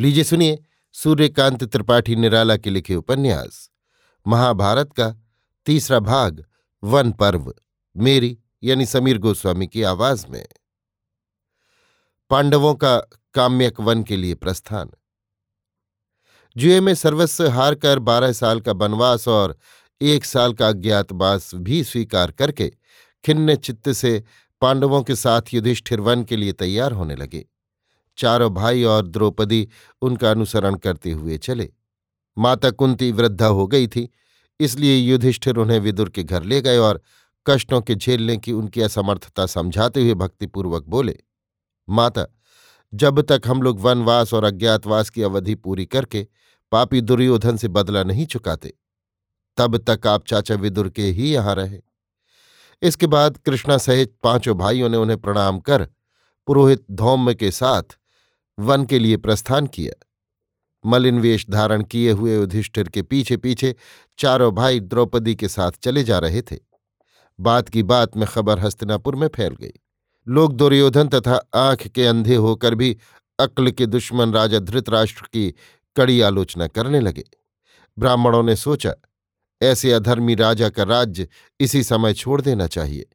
लीजिए सुनिए सूर्यकांत त्रिपाठी निराला के लिखे उपन्यास। महाभारत का तीसरा भाग, वन पर्व, मेरी यानी समीर गोस्वामी की आवाज़ में। पांडवों का काम्यक वन के लिए प्रस्थान। जुए में सर्वस्व हार कर बारह साल का वनवास और एक साल का अज्ञातवास भी स्वीकार करके खिन्न चित्त से पांडवों के साथ युधिष्ठिर वन के लिए तैयार होने लगे। चारों भाई और द्रौपदी उनका अनुसरण करते हुए चले। माता कुंती वृद्धा हो गई थी, इसलिए युधिष्ठिर उन्हें विदुर के घर ले गए और कष्टों के झेलने की उनकी असमर्थता समझाते हुए भक्तिपूर्वक बोले, माता, जब तक हम लोग वनवास और अज्ञातवास की अवधि पूरी करके पापी दुर्योधन से बदला नहीं चुकाते, तब तक आप चाचा विदुर के ही यहाँ रहे। इसके बाद कृष्णा सहित पाँचों भाइयों ने उन्हें प्रणाम कर पुरोहित धौम्य के साथ वन के लिए प्रस्थान किया। मलिन वेश धारण किए हुए युधिष्ठिर के पीछे पीछे चारों भाई द्रौपदी के साथ चले जा रहे थे। बात की बात में खबर हस्तिनापुर में फैल गई। लोग दुर्योधन तथा आँख के अंधे होकर भी अक्ल के दुश्मन राजा धृतराष्ट्र की कड़ी आलोचना करने लगे। ब्राह्मणों ने सोचा, ऐसे अधर्मी राजा का राज्य इसी समय छोड़ देना चाहिए।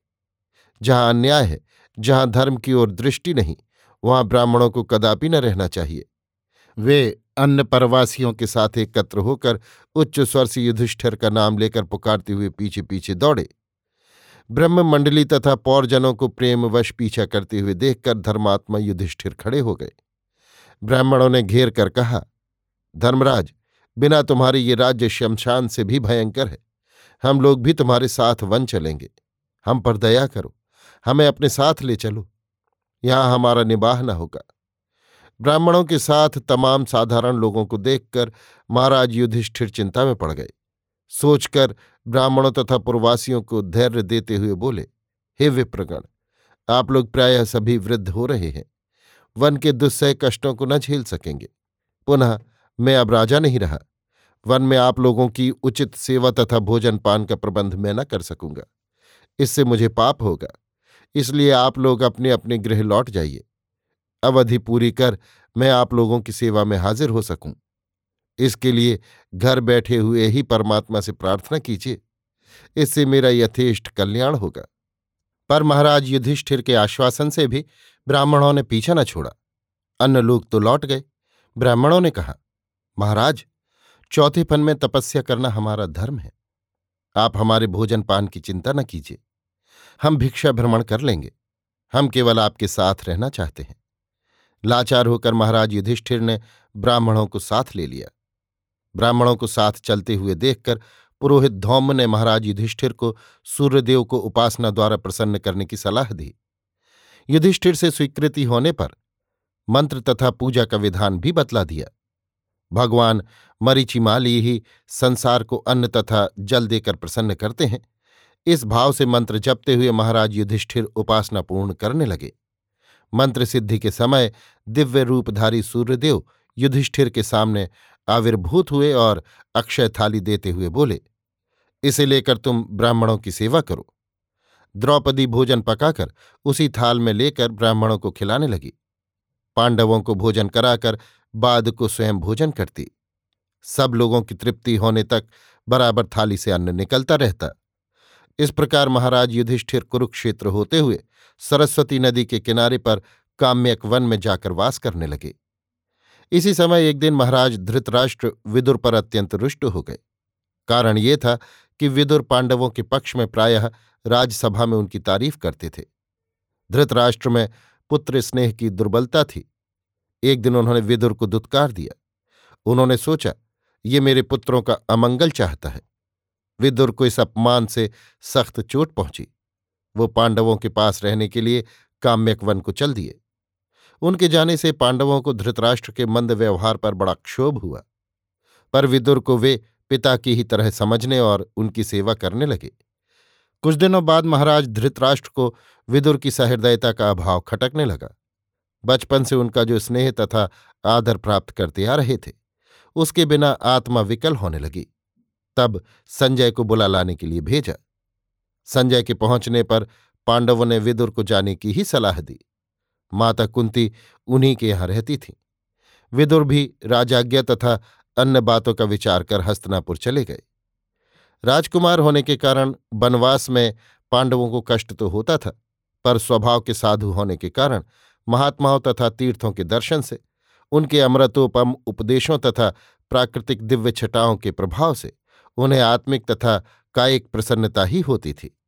जहाँ अन्याय है, जहाँ धर्म की ओर दृष्टि नहीं वहाँ ब्राह्मणों को कदापि न रहना चाहिए। वे अन्य परवासियों के साथ एकत्र होकर उच्च स्वर से युधिष्ठिर का नाम लेकर पुकारते हुए पीछे पीछे दौड़े। ब्रह्म मंडली तथा पौरजनों को प्रेमवश पीछा करते हुए देखकर धर्मात्मा युधिष्ठिर खड़े हो गए। ब्राह्मणों ने घेर कर कहा, धर्मराज, बिना तुम्हारे ये राज्य शमशान से भी भयंकर है। हम लोग भी तुम्हारे साथ वन चलेंगे। हम पर दया करो। हमें अपने साथ ले चलो। यहाँ हमारा निबाह न होगा। ब्राह्मणों के साथ तमाम साधारण लोगों को देखकर महाराज युधिष्ठिर चिंता में पड़ गए। सोचकर ब्राह्मणों तथा पूर्वासियों को धैर्य देते हुए बोले, हे विप्रगण, आप लोग प्रायः सभी वृद्ध हो रहे हैं। वन के दुस्सह कष्टों को न झेल सकेंगे। पुनः मैं अब राजा नहीं रहा। वन में आप लोगों की उचित सेवा तथा भोजन पान का प्रबंध मैं न कर सकूँगा। इससे मुझे पाप होगा। इसलिए आप लोग अपने अपने गृह लौट जाइए। अवधि पूरी कर मैं आप लोगों की सेवा में हाजिर हो सकूँ। इसके लिए घर बैठे हुए ही परमात्मा से प्रार्थना कीजिए। इससे मेरा यथेष्ट कल्याण होगा। पर महाराज युधिष्ठिर के आश्वासन से भी ब्राह्मणों ने पीछा न छोड़ा। अन्य लोग तो लौट गए। ब्राह्मणों ने कहा, महाराज, चौथेपन में तपस्या करना हमारा धर्म है। आप हमारे भोजन पान की चिंता न कीजिए। हम भिक्षा भ्रमण कर लेंगे। हम केवल आपके साथ रहना चाहते हैं। लाचार होकर महाराज युधिष्ठिर ने ब्राह्मणों को साथ ले लिया। ब्राह्मणों को साथ चलते हुए देखकर पुरोहित धौम ने महाराज युधिष्ठिर को सूर्यदेव को उपासना द्वारा प्रसन्न करने की सलाह दी। युधिष्ठिर से स्वीकृति होने पर मंत्र तथा पूजा का विधान भी बतला दिया। भगवान मरीचिमाली ही संसार को अन्न तथा जल देकर प्रसन्न करते हैं। इस भाव से मंत्र जपते हुए महाराज युधिष्ठिर उपासना पूर्ण करने लगे। मंत्र सिद्धि के समय दिव्य रूपधारी सूर्यदेव युधिष्ठिर के सामने आविर्भूत हुए और अक्षय थाली देते हुए बोले, इसे लेकर तुम ब्राह्मणों की सेवा करो। द्रौपदी भोजन पकाकर उसी थाल में लेकर ब्राह्मणों को खिलाने लगी। पांडवों को भोजन कराकर बाद को स्वयं भोजन करती। सब लोगों की तृप्ति होने तक बराबर थाली से अन्न निकलता रहता। इस प्रकार महाराज युधिष्ठिर कुरुक्षेत्र होते हुए सरस्वती नदी के किनारे पर काम्यक वन में जाकर वास करने लगे। इसी समय एक दिन महाराज धृतराष्ट्र विदुर पर अत्यंत रुष्ट हो गए। कारण ये था कि विदुर पांडवों के पक्ष में प्रायः राजसभा में उनकी तारीफ़ करते थे। धृतराष्ट्र में पुत्र स्नेह की दुर्बलता थी। एक दिन उन्होंने विदुर को दुत्कार दिया। उन्होंने सोचा, ये मेरे पुत्रों का अमंगल चाहता है। विदुर को इस अपमान से सख्त चोट पहुँची। वो पांडवों के पास रहने के लिए काम्यक वन को चल दिए। उनके जाने से पांडवों को धृतराष्ट्र के मंद व्यवहार पर बड़ा क्षोभ हुआ। पर विदुर को वे पिता की ही तरह समझने और उनकी सेवा करने लगे। कुछ दिनों बाद महाराज धृतराष्ट्र को विदुर की सहृदयता का अभाव खटकने लगा। बचपन से उनका जो स्नेह तथा आदर प्राप्त करते आ रहे थे, उसके बिना आत्मा विकल होने लगी। तब संजय को बुला लाने के लिए भेजा। संजय के पहुँचने पर पांडवों ने विदुर को जाने की ही सलाह दी। माता कुंती उन्हीं के यहाँ रहती थी। विदुर भी राजाज्ञा तथा अन्य बातों का विचार कर हस्तनापुर चले गए। राजकुमार होने के कारण वनवास में पांडवों को कष्ट तो होता था, पर स्वभाव के साधु होने के कारण महात्माओं तथा तीर्थों के दर्शन से, उनके अमृतोपम उपदेशों तथा प्राकृतिक दिव्य छटाओं के प्रभाव से उन्हें आत्मिक तथा कायिक प्रसन्नता ही होती थी।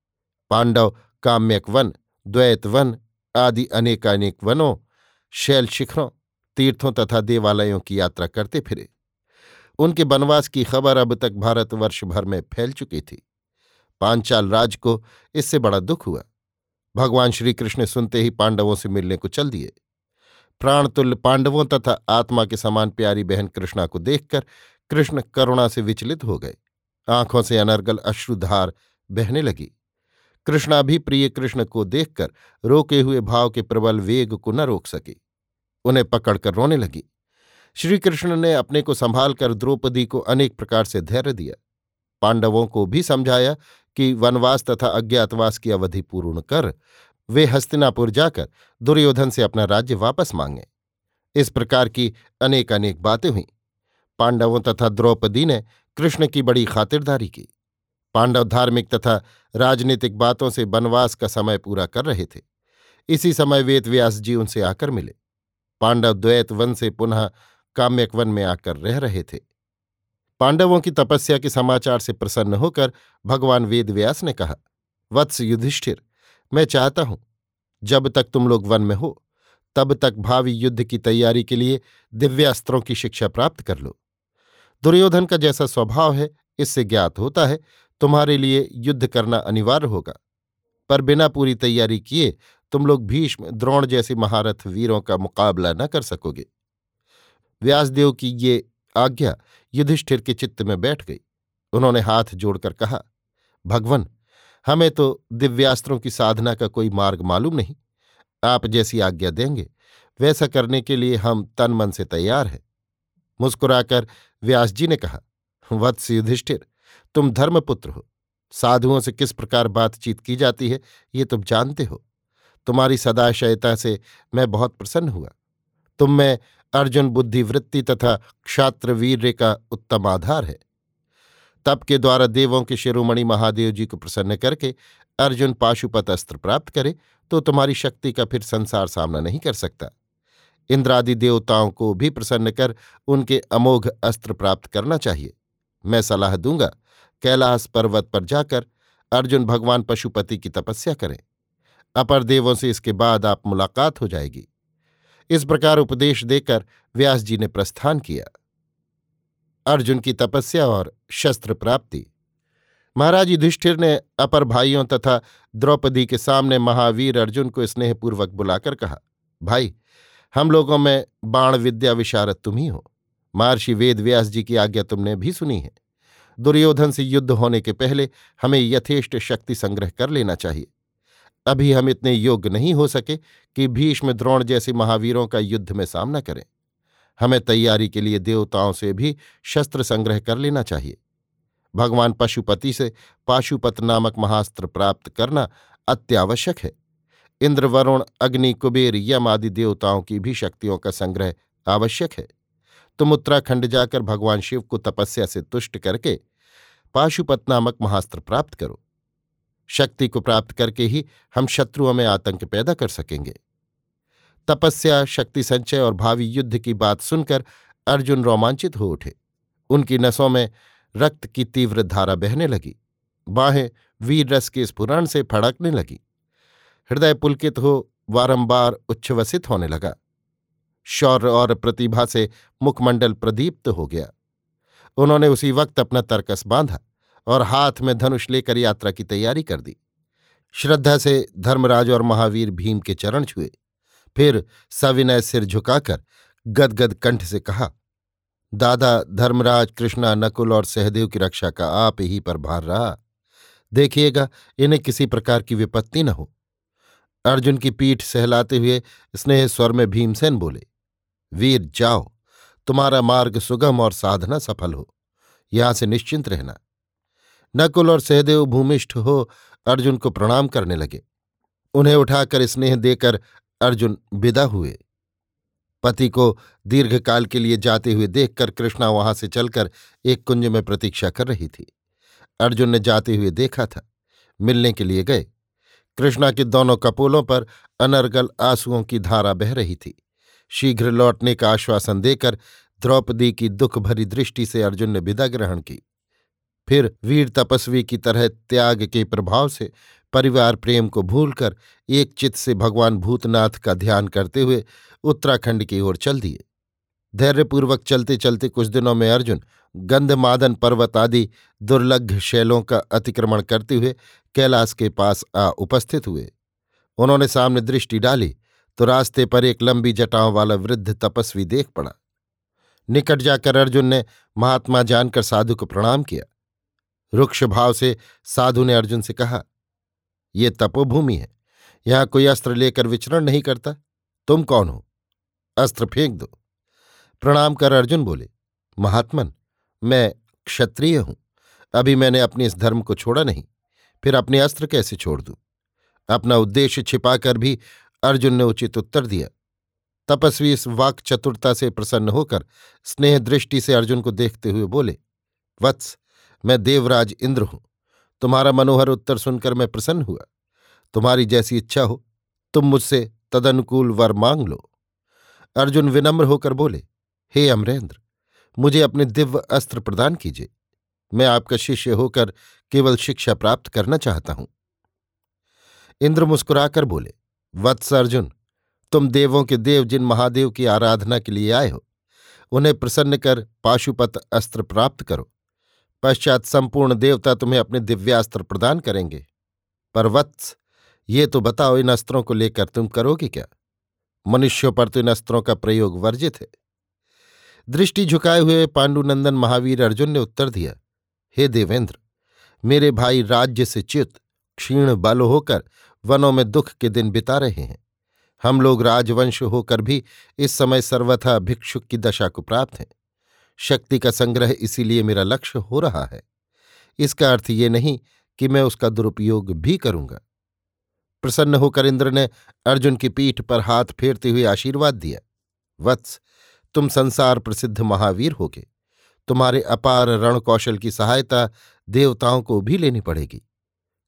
पांडव, काम्यक वन, द्वैत वन आदि अनेकानेक वनों, शैल शिखरों, तीर्थों तथा देवालयों की यात्रा करते फिरे। उनके वनवास की खबर अब तक भारतवर्ष भर में फैल चुकी थी। पांचाल राज को इससे बड़ा दुख हुआ। भगवान श्रीकृष्ण सुनते ही पांडवों से मिलने को चल दिए। प्राणतुल्य पांडवों तथा आत्मा के समान प्यारी बहन कृष्णा को देखकर कृष्ण करुणा से विचलित हो गए। आँखों से अनर्गल अश्रुधार बहने लगी। कृष्णा भी प्रिय कृष्ण को देखकर रोके हुए भाव के प्रबल वेग को न रोक सकी। उन्हें पकड़कर रोने लगी। श्री कृष्ण ने अपने को संभाल कर द्रौपदी को अनेक प्रकार से धैर्य दिया। पांडवों को भी समझाया कि वनवास तथा अज्ञातवास की अवधि पूर्ण कर वे हस्तिनापुर जाकर दुर्योधन से अपना राज्य वापस मांगे। इस प्रकार की अनेक अनेक बातें हुईं। पांडवों तथा द्रौपदी ने कृष्ण की बड़ी खातिरदारी की। पांडव धार्मिक तथा राजनीतिक बातों से वनवास का समय पूरा कर रहे थे। इसी समय वेद व्यास जी उनसे आकर मिले। पांडव द्वैत वन से पुनः काम्यक वन में आकर रह रहे थे। पांडवों की तपस्या के समाचार से प्रसन्न होकर भगवान वेदव्यास ने कहा, वत्स युधिष्ठिर, मैं चाहता हूँ, जब तक तुम लोग वन में हो, तब तक भावी युद्ध की तैयारी के लिए दिव्यास्त्रों की शिक्षा प्राप्त कर लो। दुर्योधन का जैसा स्वभाव है, इससे ज्ञात होता है, तुम्हारे लिए युद्ध करना अनिवार्य होगा। पर बिना पूरी तैयारी किए तुम लोग भीष्म, द्रोण जैसे महारथ वीरों का मुकाबला न कर सकोगे। व्यासदेव की ये आज्ञा युधिष्ठिर के चित्त में बैठ गई। उन्होंने हाथ जोड़कर कहा, भगवन, हमें तो दिव्यास्त्रों की साधना का कोई मार्ग मालूम नहीं। आप जैसी आज्ञा देंगे, वैसा करने के लिए हम तन मन से तैयार हैं। मुस्कुराकर व्यास जी ने कहा, वत्स युधिष्ठिर, तुम धर्मपुत्र हो। साधुओं से किस प्रकार बातचीत की जाती है, ये तुम जानते हो। तुम्हारी सदाशयता से मैं बहुत प्रसन्न हुआ। तुम में अर्जुन बुद्धिवृत्ति तथा क्षात्र वीर्य का उत्तम आधार है। तप के द्वारा देवों के शिरोमणि महादेव जी को प्रसन्न करके अर्जुन पाशुपत अस्त्र प्राप्त करे तो तुम्हारी शक्ति का फिर संसार सामना नहीं कर सकता। इंद्रादि देवताओं को भी प्रसन्न कर उनके अमोघ अस्त्र प्राप्त करना चाहिए। मैं सलाह दूँगा, कैलाश पर्वत पर जाकर अर्जुन भगवान पशुपति की तपस्या करें। अपर देवों से इसके बाद आप मुलाकात हो जाएगी। इस प्रकार उपदेश देकर व्यास जी ने प्रस्थान किया। अर्जुन की तपस्या और शस्त्र प्राप्ति। महाराज युधिष्ठिर ने अपर भाइयों तथा द्रौपदी के सामने महावीर अर्जुन को स्नेहपूर्वक बुलाकर कहा, भाई हम लोगों में बाण विद्या विशारद तुम ही हो। महर्षि वेद व्यास जी की आज्ञा तुमने भी सुनी है। दुर्योधन से युद्ध होने के पहले हमें यथेष्ट शक्ति संग्रह कर लेना चाहिए। अभी हम इतने योग्य नहीं हो सके कि भीष्म द्रोण जैसे महावीरों का युद्ध में सामना करें। हमें तैयारी के लिए देवताओं से भी शस्त्र संग्रह कर लेना चाहिए। भगवान पशुपति से पाशुपत नामक महास्त्र प्राप्त करना अत्यावश्यक है। इंद्र वरुण अग्नि, कुबेर, यम आदि देवताओं की भी शक्तियों का संग्रह आवश्यक है। तुम उत्तराखंड जाकर भगवान शिव को तपस्या से तुष्ट करके पाशुपत नामक महास्त्र प्राप्त करो। शक्ति को प्राप्त करके ही हम शत्रुओं में आतंक पैदा कर सकेंगे। तपस्या, शक्ति संचय और भावी युद्ध की बात सुनकर अर्जुन रोमांचित हो उठे। उनकी नसों में रक्त की तीव्र धारा बहने लगी। बाहें वीर रस के स्फुरण से फड़कने लगी। हृदय पुलकित हो, वारंबार उच्छ्वसित होने लगा। शौर्य और प्रतिभा से मुखमंडल प्रदीप्त हो गया। उन्होंने उसी वक्त अपना तर्कस बांधा और हाथ में धनुष लेकर यात्रा की तैयारी कर दी। श्रद्धा से धर्मराज और महावीर भीम के चरण छुए। फिर सविनय सिर झुकाकर गदगद कंठ से कहा, दादा, धर्मराज, कृष्णा, नकुल और सहदेव की रक्षा का आप ही पर भार रहा। देखिएगा, इन्हें किसी प्रकार की विपत्ति न हो। अर्जुन की पीठ सहलाते हुए स्नेह स्वर में भीमसेन बोले, वीर जाओ, तुम्हारा मार्ग सुगम और साधना सफल हो। यहाँ से निश्चिंत रहना। नकुल और सहदेव भूमिष्ठ हो, अर्जुन को प्रणाम करने लगे। उन्हें उठाकर स्नेह देकर अर्जुन विदा हुए। पति को दीर्घकाल के लिए जाते हुए देखकर कृष्णा वहाँ से चलकर एक कुंज में प्रतीक्षा कर रही थी। अर्जुन ने जाते हुए देखा था, मिलने के लिए गए। कृष्णा के दोनों कपोलों पर अनर्गल आंसुओं की धारा बह रही थी। शीघ्र लौटने का आश्वासन देकर द्रौपदी की दुख भरी दृष्टि से अर्जुन ने विदा ग्रहण की। फिर वीर तपस्वी की तरह त्याग के प्रभाव से परिवार प्रेम को भूलकर एक चित्त से भगवान भूतनाथ का ध्यान करते हुए उत्तराखंड की ओर चल दिए। धैर्यपूर्वक चलते चलते कुछ दिनों में अर्जुन गंधमादन पर्वत आदि दुर्लभ शैलों का अतिक्रमण करते हुए कैलाश के पास आ उपस्थित हुए। उन्होंने सामने दृष्टि डाली तो रास्ते पर एक लंबी जटाओं वाला वृद्ध तपस्वी देख पड़ा। निकट जाकर अर्जुन ने महात्मा जानकर साधु को प्रणाम किया। रुक्ष भाव से साधु ने अर्जुन से कहा, ये तपोभूमि है। यहाँ कोई अस्त्र लेकर विचरण नहीं करता। तुम कौन हो? अस्त्र फेंक दो। प्रणाम कर अर्जुन बोले, महात्मन, मैं क्षत्रिय हूँ। अभी मैंने अपने इस धर्म को छोड़ा नहीं। फिर अपने अस्त्र कैसे छोड़ दूँ? अपना उद्देश्य छिपाकर भी अर्जुन ने उचित उत्तर दिया। तपस्वी इस वाक चतुरता से प्रसन्न होकर स्नेह दृष्टि से अर्जुन को देखते हुए बोले, वत्स, मैं देवराज इंद्र हूँ। तुम्हारा मनोहर उत्तर सुनकर मैं प्रसन्न हुआ। तुम्हारी जैसी इच्छा हो, तुम मुझसे तदनुकूल वर मांग लो। अर्जुन विनम्र होकर बोले, हे अमरेंद्र, मुझे अपने दिव्य अस्त्र प्रदान कीजिए। मैं आपका शिष्य होकर केवल शिक्षा प्राप्त करना चाहता हूँ। इंद्र मुस्कुराकर बोले, वत्स अर्जुन, तुम देवों के देव जिन महादेव की आराधना के लिए आए हो, उन्हें प्रसन्न कर पाशुपत अस्त्र प्राप्त करो। पश्चात संपूर्ण देवता तुम्हें अपने दिव्यास्त्र प्रदान करेंगे। पर वत्स, ये तो बताओ इन अस्त्रों को लेकर तुम करोगे क्या? मनुष्यों पर तो इन अस्त्रों का प्रयोग वर्जित है। दृष्टि झुकाए हुए पांडुनंदन महावीर अर्जुन ने उत्तर दिया, हे देवेंद्र मेरे भाई राज्य से च्युत क्षीण बल होकर वनों में दुख के दिन बिता रहे हैं। हम लोग राजवंश होकर भी इस समय सर्वथा भिक्षुक की दशा को प्राप्त हैं। शक्ति का संग्रह इसीलिए मेरा लक्ष्य हो रहा है। इसका अर्थ ये नहीं कि मैं उसका दुरुपयोग भी करूँगा। प्रसन्न होकर इंद्र ने अर्जुन की पीठ पर हाथ फेरते हुए आशीर्वाद दिया। वत्स, तुम संसार प्रसिद्ध महावीर होगे। तुम्हारे अपार रण कौशल की सहायता देवताओं को भी लेनी पड़ेगी।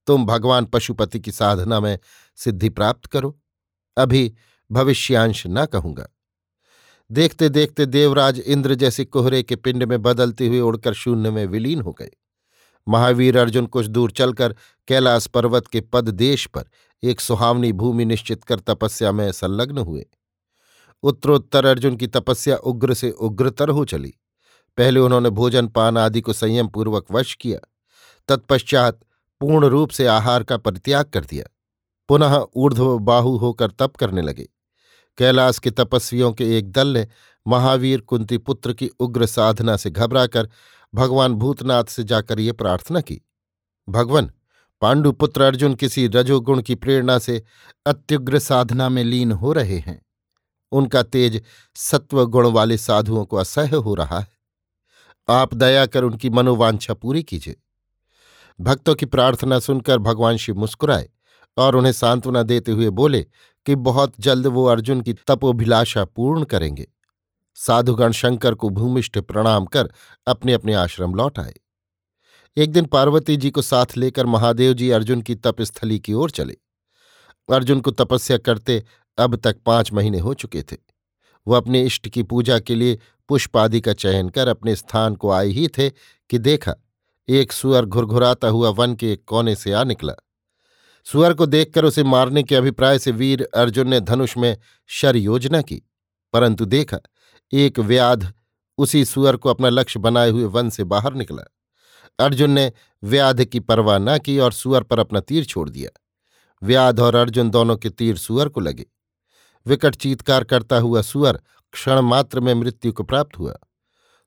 तुम भगवान पशुपति की साधना में सिद्धि प्राप्त करो। अभी भविष्यांश न कहूँगा। देखते देखते देवराज इंद्र जैसे कोहरे के पिंड में बदलते हुए उड़कर शून्य में विलीन हो गए। महावीर अर्जुन कुछ दूर चलकर कैलाश पर्वत के पद देश पर एक सुहावनी भूमि निश्चित कर तपस्या में संलग्न हुए। उत्तरोत्तर अर्जुन की तपस्या उग्र से उग्रतर हो चली। पहले उन्होंने भोजन पान आदि को संयम पूर्वक वश किया, तत्पश्चात पूर्ण रूप से आहार का परित्याग कर दिया। पुनः ऊर्ध्व बाहु होकर तप करने लगे। कैलाश के तपस्वियों के एक दल ने महावीर कुंती पुत्र की उग्र साधना से घबराकर भगवान भूतनाथ से जाकर ये प्रार्थना की। भगवान पांडुपुत्र अर्जुन किसी रजोगुण की प्रेरणा से अत्युग्र साधना में लीन हो रहे हैं। उनका तेज सत्व गुण वाले साधुओं को असह्य हो रहा है। आप दया कर उनकी मनोवांछा पूरी कीजिए। भक्तों की प्रार्थना सुनकर भगवान शिव मुस्कुराए और उन्हें सांत्वना देते हुए बोले कि बहुत जल्द वो अर्जुन की तपोभिलाषा पूर्ण करेंगे। साधुगण शंकर को भूमिष्ठ प्रणाम कर अपने अपने आश्रम लौट आए। एक दिन पार्वती जी को साथ लेकर महादेव जी अर्जुन की तपस्थली की ओर चले। अर्जुन को तपस्या करते अब तक पाँच महीने हो चुके थे। वो अपने इष्ट की पूजा के लिए पुष्प आदि का चयन कर अपने स्थान को आए ही थे कि देखा, एक सुअर घुरघुराता हुआ वन के एक कोने से आ निकला। सुअर को देखकर उसे मारने के अभिप्राय से वीर अर्जुन ने धनुष में शर योजना की, परंतु देखा, एक व्याध उसी सुअर को अपना लक्ष्य बनाए हुए वन से बाहर निकला। अर्जुन ने व्याध की परवाह न की और सुअर पर अपना तीर छोड़ दिया। व्याध और अर्जुन दोनों के तीर सुअर को लगे। विकट चीतकार करता हुआ सुअर क्षण मात्र में मृत्यु को प्राप्त हुआ।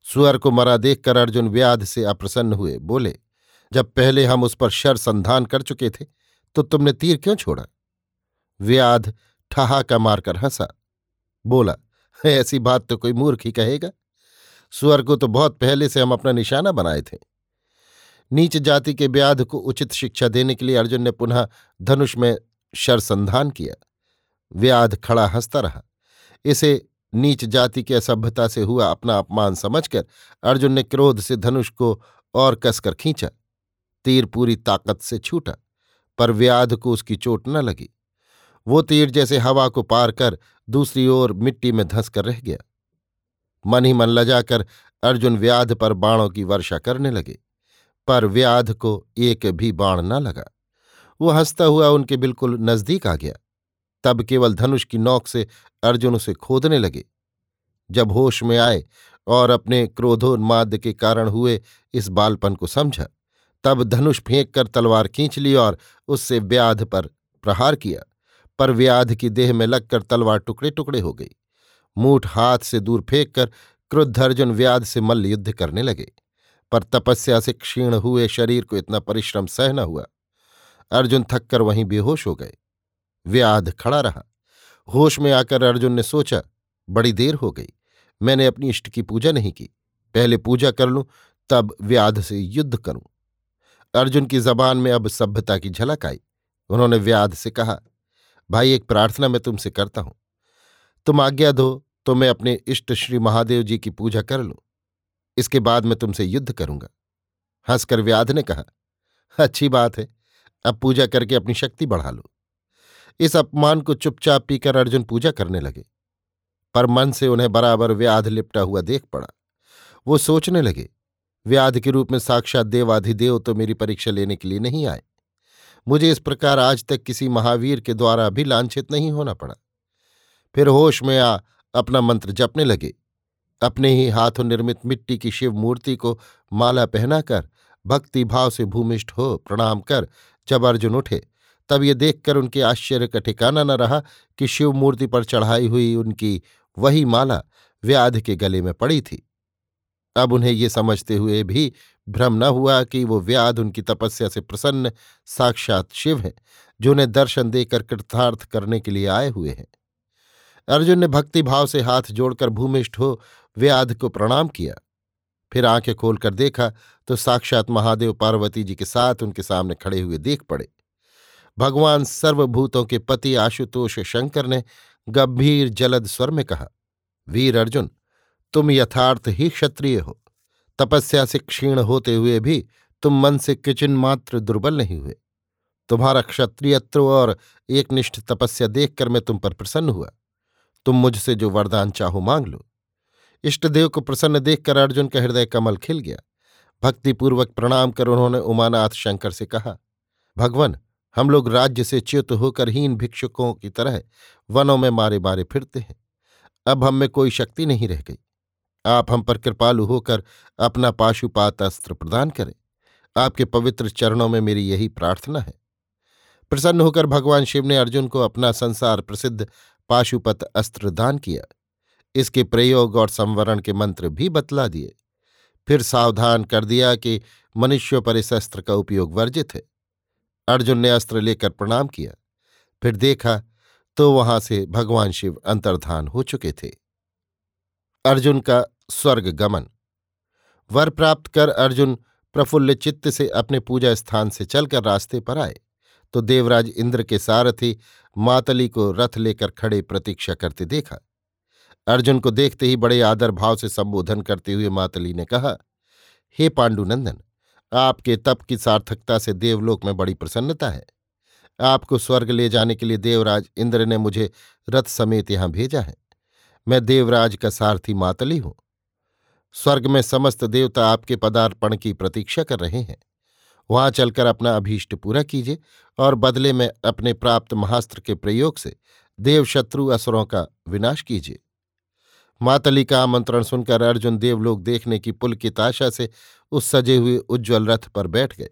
सुअर को मरा देखकर अर्जुन व्याध से अप्रसन्न हुए। बोले, जब पहले हम उस पर शर संधान कर चुके थे तो तुमने तीर क्यों छोड़ा? व्याध ठहाका मारकर हंसा। बोला, ऐसी बात तो कोई मूर्ख ही कहेगा। सुअर को तो बहुत पहले से हम अपना निशाना बनाए थे। नीच जाति के व्याध को उचित शिक्षा देने के लिए अर्जुन ने पुनः धनुष में शर संधान किया। व्याध खड़ा हंसता रहा। इसे नीच जाति की असभ्यता से हुआ अपना अपमान समझकर अर्जुन ने क्रोध से धनुष को और कसकर खींचा। तीर पूरी ताकत से छूटा, पर व्याध को उसकी चोट न लगी। वो तीर जैसे हवा को पार कर दूसरी ओर मिट्टी में धंस कर रह गया। मन ही मन लजाकर अर्जुन व्याध पर बाणों की वर्षा करने लगे, पर व्याध को एक भी बाण न लगा। वो हंसता हुआ उनके बिल्कुल नज़दीक आ गया। तब केवल धनुष की नोक से अर्जुन उसे खोदने लगे। जब होश में आए और अपने क्रोधोन्माद के कारण हुए इस बालपन को समझा, तब धनुष फेंक कर तलवार खींच ली और उससे व्याध पर प्रहार किया, पर व्याध की देह में लगकर तलवार टुकड़े टुकड़े हो गई। मूठ हाथ से दूर फेंक कर क्रुद्ध अर्जुन व्याध से मल्ल युद्ध करने लगे, पर तपस्या से क्षीण हुए शरीर को इतना परिश्रम सह न हुआ। अर्जुन थककर वहीं बेहोश हो गए। व्याध खड़ा रहा। होश में आकर अर्जुन ने सोचा, बड़ी देर हो गई, मैंने अपनी इष्ट की पूजा नहीं की। पहले पूजा कर लूँ, तब व्याध से युद्ध करूँ। अर्जुन की जबान में अब सभ्यता की झलक आई। उन्होंने व्याध से कहा, भाई, एक प्रार्थना मैं तुमसे करता हूँ। तुम आज्ञा दो तो मैं अपने इष्ट श्री महादेव जी की पूजा कर लूँ। इसके बाद मैं तुमसे युद्ध करूँगा। हंसकर व्याध ने कहा, अच्छी बात है, अब पूजा करके अपनी शक्ति बढ़ा लो। इस अपमान को चुपचाप पीकर अर्जुन पूजा करने लगे। पर मन से उन्हें बराबर व्याध लिपटा हुआ देख पड़ा। वो सोचने लगे, व्याध के रूप में साक्षात देवाधिदेव तो मेरी परीक्षा लेने के लिए नहीं आए। मुझे इस प्रकार आज तक किसी महावीर के द्वारा भी लांछित नहीं होना पड़ा। फिर होश में आ, अपना मंत्र जपने लगे। अपने ही हाथों निर्मित मिट्टी की शिव मूर्ति को माला पहनाकर, भक्ति भाव से भूमिष्ठ हो प्रणाम कर जब अर्जुन उठे तब ये देखकर उनके आश्चर्य का ठिकाना न रहा कि शिव मूर्ति पर चढ़ाई हुई उनकी वही माला व्याध के गले में पड़ी थी। अब उन्हें ये समझते हुए भी भ्रम न हुआ कि वो व्याध उनकी तपस्या से प्रसन्न साक्षात शिव हैं, जो उन्हें दर्शन देकर कृतार्थ करने के लिए आए हुए हैं। अर्जुन ने भक्ति भाव से हाथ जोड़कर भूमिष्ठ हो व्याध को प्रणाम किया। फिर आँखें खोलकर देखा तो साक्षात महादेव पार्वती जी के साथ उनके सामने खड़े हुए देख पड़े। भगवान सर्वभूतों के पति आशुतोष शंकर ने गंभीर जलद स्वर में कहा, वीर अर्जुन, तुम यथार्थ ही क्षत्रिय हो। तपस्या से क्षीण होते हुए भी तुम मन से किचिन मात्र दुर्बल नहीं हुए। तुम्हारा क्षत्रियत्व और एकनिष्ठ तपस्या देखकर मैं तुम पर प्रसन्न हुआ। तुम मुझसे जो वरदान चाहो मांग लो। इष्टदेव को प्रसन्न देखकर अर्जुन का हृदय कमल खिल गया। भक्तिपूर्वक प्रणाम कर उन्होंने उमानाथ शंकर से कहा, भगवान हम लोग राज्य से च्युत होकर हीन भिक्षुकों की तरह वनों में मारे मारे फिरते हैं। अब हम में कोई शक्ति नहीं रह गई। आप हम पर कृपालु होकर अपना पाशुपात अस्त्र प्रदान करें। आपके पवित्र चरणों में मेरी यही प्रार्थना है। प्रसन्न होकर भगवान शिव ने अर्जुन को अपना संसार प्रसिद्ध पाशुपत अस्त्र दान किया। इसके प्रयोग और संवरण के मंत्र भी बतला दिए। फिर सावधान कर दिया कि मनुष्यों पर इस अस्त्र का उपयोग वर्जित है। अर्जुन ने अस्त्र लेकर प्रणाम किया। फिर देखा तो वहाँ से भगवान शिव अंतर्धान हो चुके थे। अर्जुन का स्वर्ग गमन। वर प्राप्त कर अर्जुन प्रफुल्ल चित्त से अपने पूजा स्थान से चलकर रास्ते पर आए। तो देवराज इंद्र के सारथी मातली को रथ लेकर खड़े प्रतीक्षा करते देखा। अर्जुन को देखते ही बड़े आदर भाव से संबोधन करते हुए मातली ने कहा, हे पांडुनंदन आपके तप की सार्थकता से देवलोक में बड़ी प्रसन्नता है। आपको स्वर्ग ले जाने के लिए देवराज इंद्र ने मुझे रथ समेत यहाँ भेजा है। मैं देवराज का सारथी मातली हूँ। स्वर्ग में समस्त देवता आपके पदार्पण की प्रतीक्षा कर रहे हैं। वहाँ चलकर अपना अभीष्ट पूरा कीजिए और बदले में अपने प्राप्त महास्त्र के प्रयोग से देवशत्रु असुरों का विनाश कीजिए। मातली का आमंत्रण सुनकर अर्जुन देवलोक देखने की पुल की ताशा से उस सजे हुए उज्ज्वल रथ पर बैठ गए।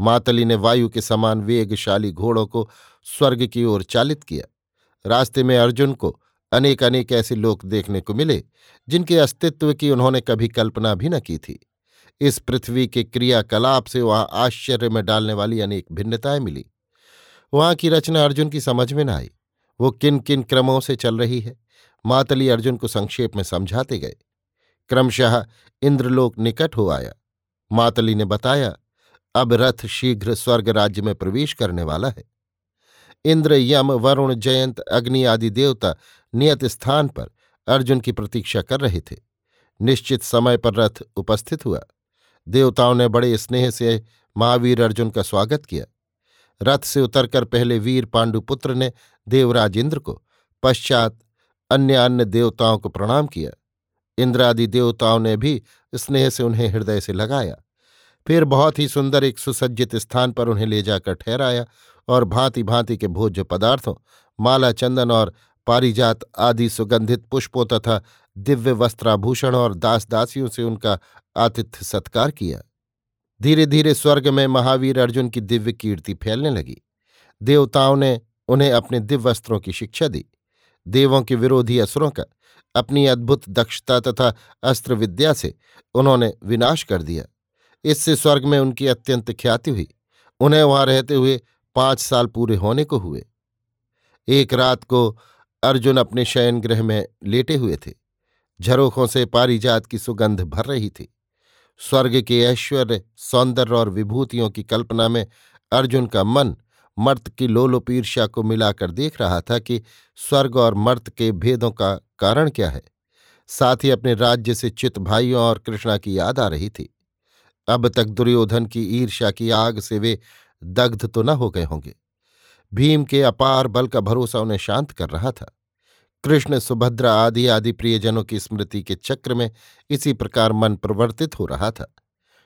मातली ने वायु के समान वेगशाली घोड़ों को स्वर्ग की ओर चालित किया। रास्ते में अर्जुन को अनेक अनेक ऐसे लोक देखने को मिले, जिनके अस्तित्व की उन्होंने कभी कल्पना भी न की थी। इस पृथ्वी के क्रियाकलाप से वहाँ आश्चर्य में डालने वाली अनेक भिन्नताएँ मिली। वहाँ की रचना अर्जुन की समझ में न आई। वो किन किन क्रमों से चल रही है? मातली अर्जुन को संक्षेप में समझाते गए। क्रमशः इंद्रलोक निकट हो आया। मातली ने बताया, अब रथ शीघ्र स्वर्ग राज्य में प्रवेश करने वाला है। इंद्र, यम, वरुण, जयंत, अग्नि आदि देवता नियत स्थान पर अर्जुन की प्रतीक्षा कर रहे थे। निश्चित समय पर रथ उपस्थित हुआ। देवताओं ने बड़े स्नेह से महावीर अर्जुन का स्वागत किया। रथ से उतरकर पहले वीर पांडुपुत्र ने देवराज इंद्र को पश्चात अन्य अन्य देवताओं को प्रणाम किया। इंद्रादि देवताओं ने भी स्नेह से उन्हें हृदय से लगाया। फिर बहुत ही सुंदर एक सुसज्जित स्थान पर उन्हें ले जाकर ठहराया और भांति भांति के भोज्य पदार्थों, माला चंदन और पारिजात आदि सुगंधित पुष्पों तथा दिव्य वस्त्राभूषण और दास दासियों से उनका आतिथ्य सत्कार किया। धीरे धीरे स्वर्ग में महावीर अर्जुन की दिव्य कीर्ति फैलने लगी। देवताओं ने उन्हें अपने दिव्य वस्त्रों की शिक्षा दी। देवों के विरोधी असुरों का, अपनी अद्भुत दक्षता तथा अस्त्र विद्या से उन्होंने विनाश कर दिया। इससे स्वर्ग में उनकी अत्यंत ख्याति हुई। उन्हें वहाँ रहते हुए पाँच साल पूरे होने को हुए। एक रात को अर्जुन अपने शयन गृह में लेटे हुए थे। झरोखों से पारिजात की सुगंध भर रही थी। स्वर्ग के ऐश्वर्य, सौंदर्य और विभूतियों की कल्पना में अर्जुन का मन मर्त की लोलोपीर्षा को मिलाकर देख रहा था कि स्वर्ग और मर्त के भेदों का कारण क्या है। साथ ही अपने राज्य से चित भाइयों और कृष्णा की याद आ रही थी। अब तक दुर्योधन की ईर्ष्या की आग से वे दग्ध तो न हो गए होंगे। भीम के अपार बल का भरोसा उन्हें शांत कर रहा था। कृष्ण, सुभद्रा आदि आदि प्रियजनों की स्मृति के चक्र में इसी प्रकार मन प्रवर्तित हो रहा था।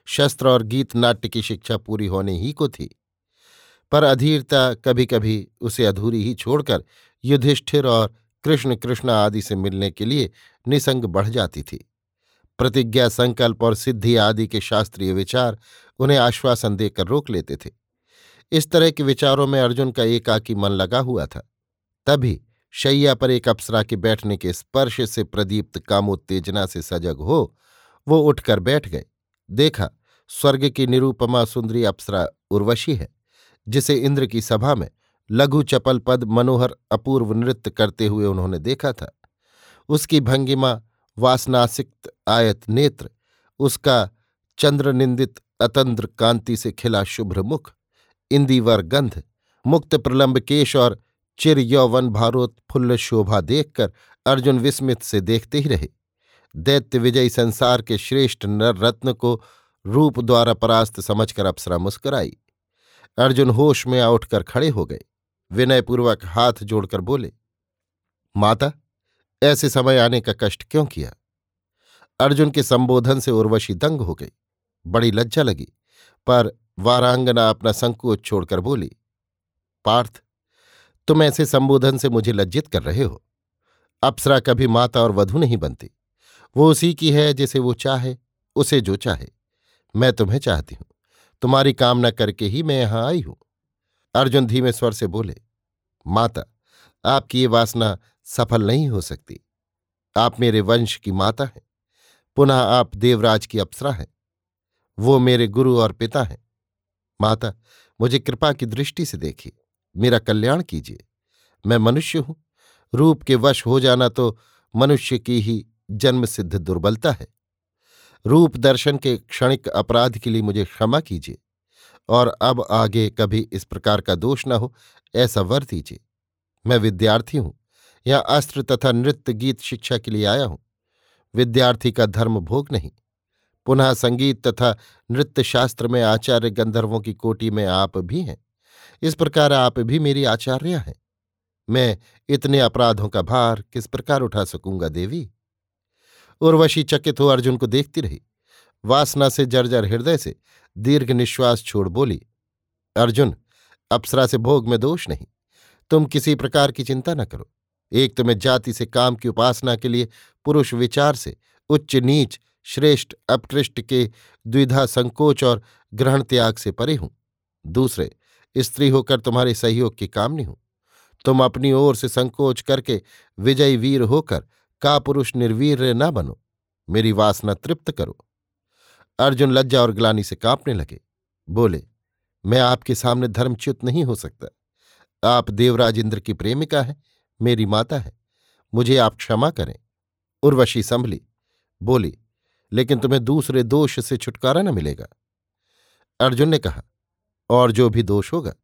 शस्त्र और गीत नाट्य की शिक्षा पूरी होने ही को थी। पर अधीरता कभी कभी उसे अधूरी ही छोड़कर युधिष्ठिर और कृष्ण कृष्ण आदि से मिलने के लिए निसंग बढ़ जाती थी। प्रतिज्ञा संकल्प और सिद्धि आदि के शास्त्रीय विचार उन्हें आश्वासन देकर रोक लेते थे। इस तरह के विचारों में अर्जुन का एकाकी मन लगा हुआ था। तभी शैया पर एक अप्सरा के बैठने के स्पर्श से प्रदीप्त कामोत्तेजना से सजग हो वो उठकर बैठ गए। देखा, स्वर्ग की निरूपमा सुंदरी अप्सरा उर्वशी है। जिसे इंद्र की सभा में लघु चपल पद मनोहर अपूर्व नृत्य करते हुए उन्होंने देखा था। उसकी भंगिमा, वासनासिक्त आयत नेत्र, उसका चंद्रनिंदित अतंद्र कांति से खिला शुभ्र मुख, इंदीवर गंध, मुक्त प्रलंब केश और चिर यौवन भारोत्फुल्ल शोभा देखकर अर्जुन विस्मित से देखते ही रहे। दैत्य विजयी संसार के श्रेष्ठ नर रत्न को रूप द्वारा परास्त समझकर अप्सरा मुस्कुराई। अर्जुन होश में आ उठकर खड़े हो गए। विनयपूर्वक हाथ जोड़कर बोले, माता, ऐसे समय आने का कष्ट क्यों किया? अर्जुन के संबोधन से उर्वशी दंग हो गई। बड़ी लज्जा लगी, पर वारांगना अपना संकोच छोड़कर बोली, पार्थ, तुम ऐसे संबोधन से मुझे लज्जित कर रहे हो। अप्सरा कभी माता और वधु नहीं बनती। वो उसी की है जिसे वो चाहे, उसे जो चाहे, मैं तुम्हें चाहती हूँ। तुम्हारी कामना करके ही मैं यहाँ आई हूँ। अर्जुन धीमे स्वर से बोले, माता, आपकी ये वासना सफल नहीं हो सकती। आप मेरे वंश की माता हैं। पुनः आप देवराज की अप्सरा हैं। वो मेरे गुरु और पिता हैं। माता, मुझे कृपा की दृष्टि से देखिए। मेरा कल्याण कीजिए। मैं मनुष्य हूँ। रूप के वश हो जाना तो मनुष्य की ही जन्मसिद्ध दुर्बलता है। रूप दर्शन के क्षणिक अपराध के लिए मुझे क्षमा कीजिए, और अब आगे कभी इस प्रकार का दोष न हो, ऐसा वर दीजिए। मैं विद्यार्थी हूँ यहाँ अस्त्र तथा नृत्य गीत शिक्षा के लिए आया हूँ। विद्यार्थी का धर्म भोग नहीं। पुनः संगीत तथा नृत्य शास्त्र में आचार्य गंधर्वों की कोटि में आप भी हैं। इस प्रकार आप भी मेरी आचार्य हैं। मैं इतने अपराधों का भार किस प्रकार उठा सकूँगा देवी? उर्वशी चकित हो अर्जुन को देखती रही। वासना से जर्जर हृदय से दीर्घ निश्वास छोड़ बोली, अर्जुन, अप्सरा से भोग में दोष नहीं। तुम किसी प्रकार की चिंता न करो। एक तो मैं जाति से काम की उपासना के लिए पुरुष विचार से उच्च नीच, श्रेष्ठ अपकृष्ट के द्विधा संकोच और ग्रहण त्याग से परे हूँ। दूसरे, स्त्री होकर तुम्हारे सहयोग की कामनी हूँ। तुम अपनी ओर से संकोच करके विजयी वीर होकर का पुरुष निर्वीर न बनो। मेरी वासना तृप्त करो। अर्जुन लज्जा और ग्लानी से कांपने लगे। बोले, मैं आपके सामने धर्मच्युत नहीं हो सकता। आप देवराज इंद्र की प्रेमिका है, मेरी माता है। मुझे आप क्षमा करें उर्वशी संभली, बोली, लेकिन तुम्हें दूसरे दोष से छुटकारा न मिलेगा अर्जुन ने कहा, और जो भी दोष होगा,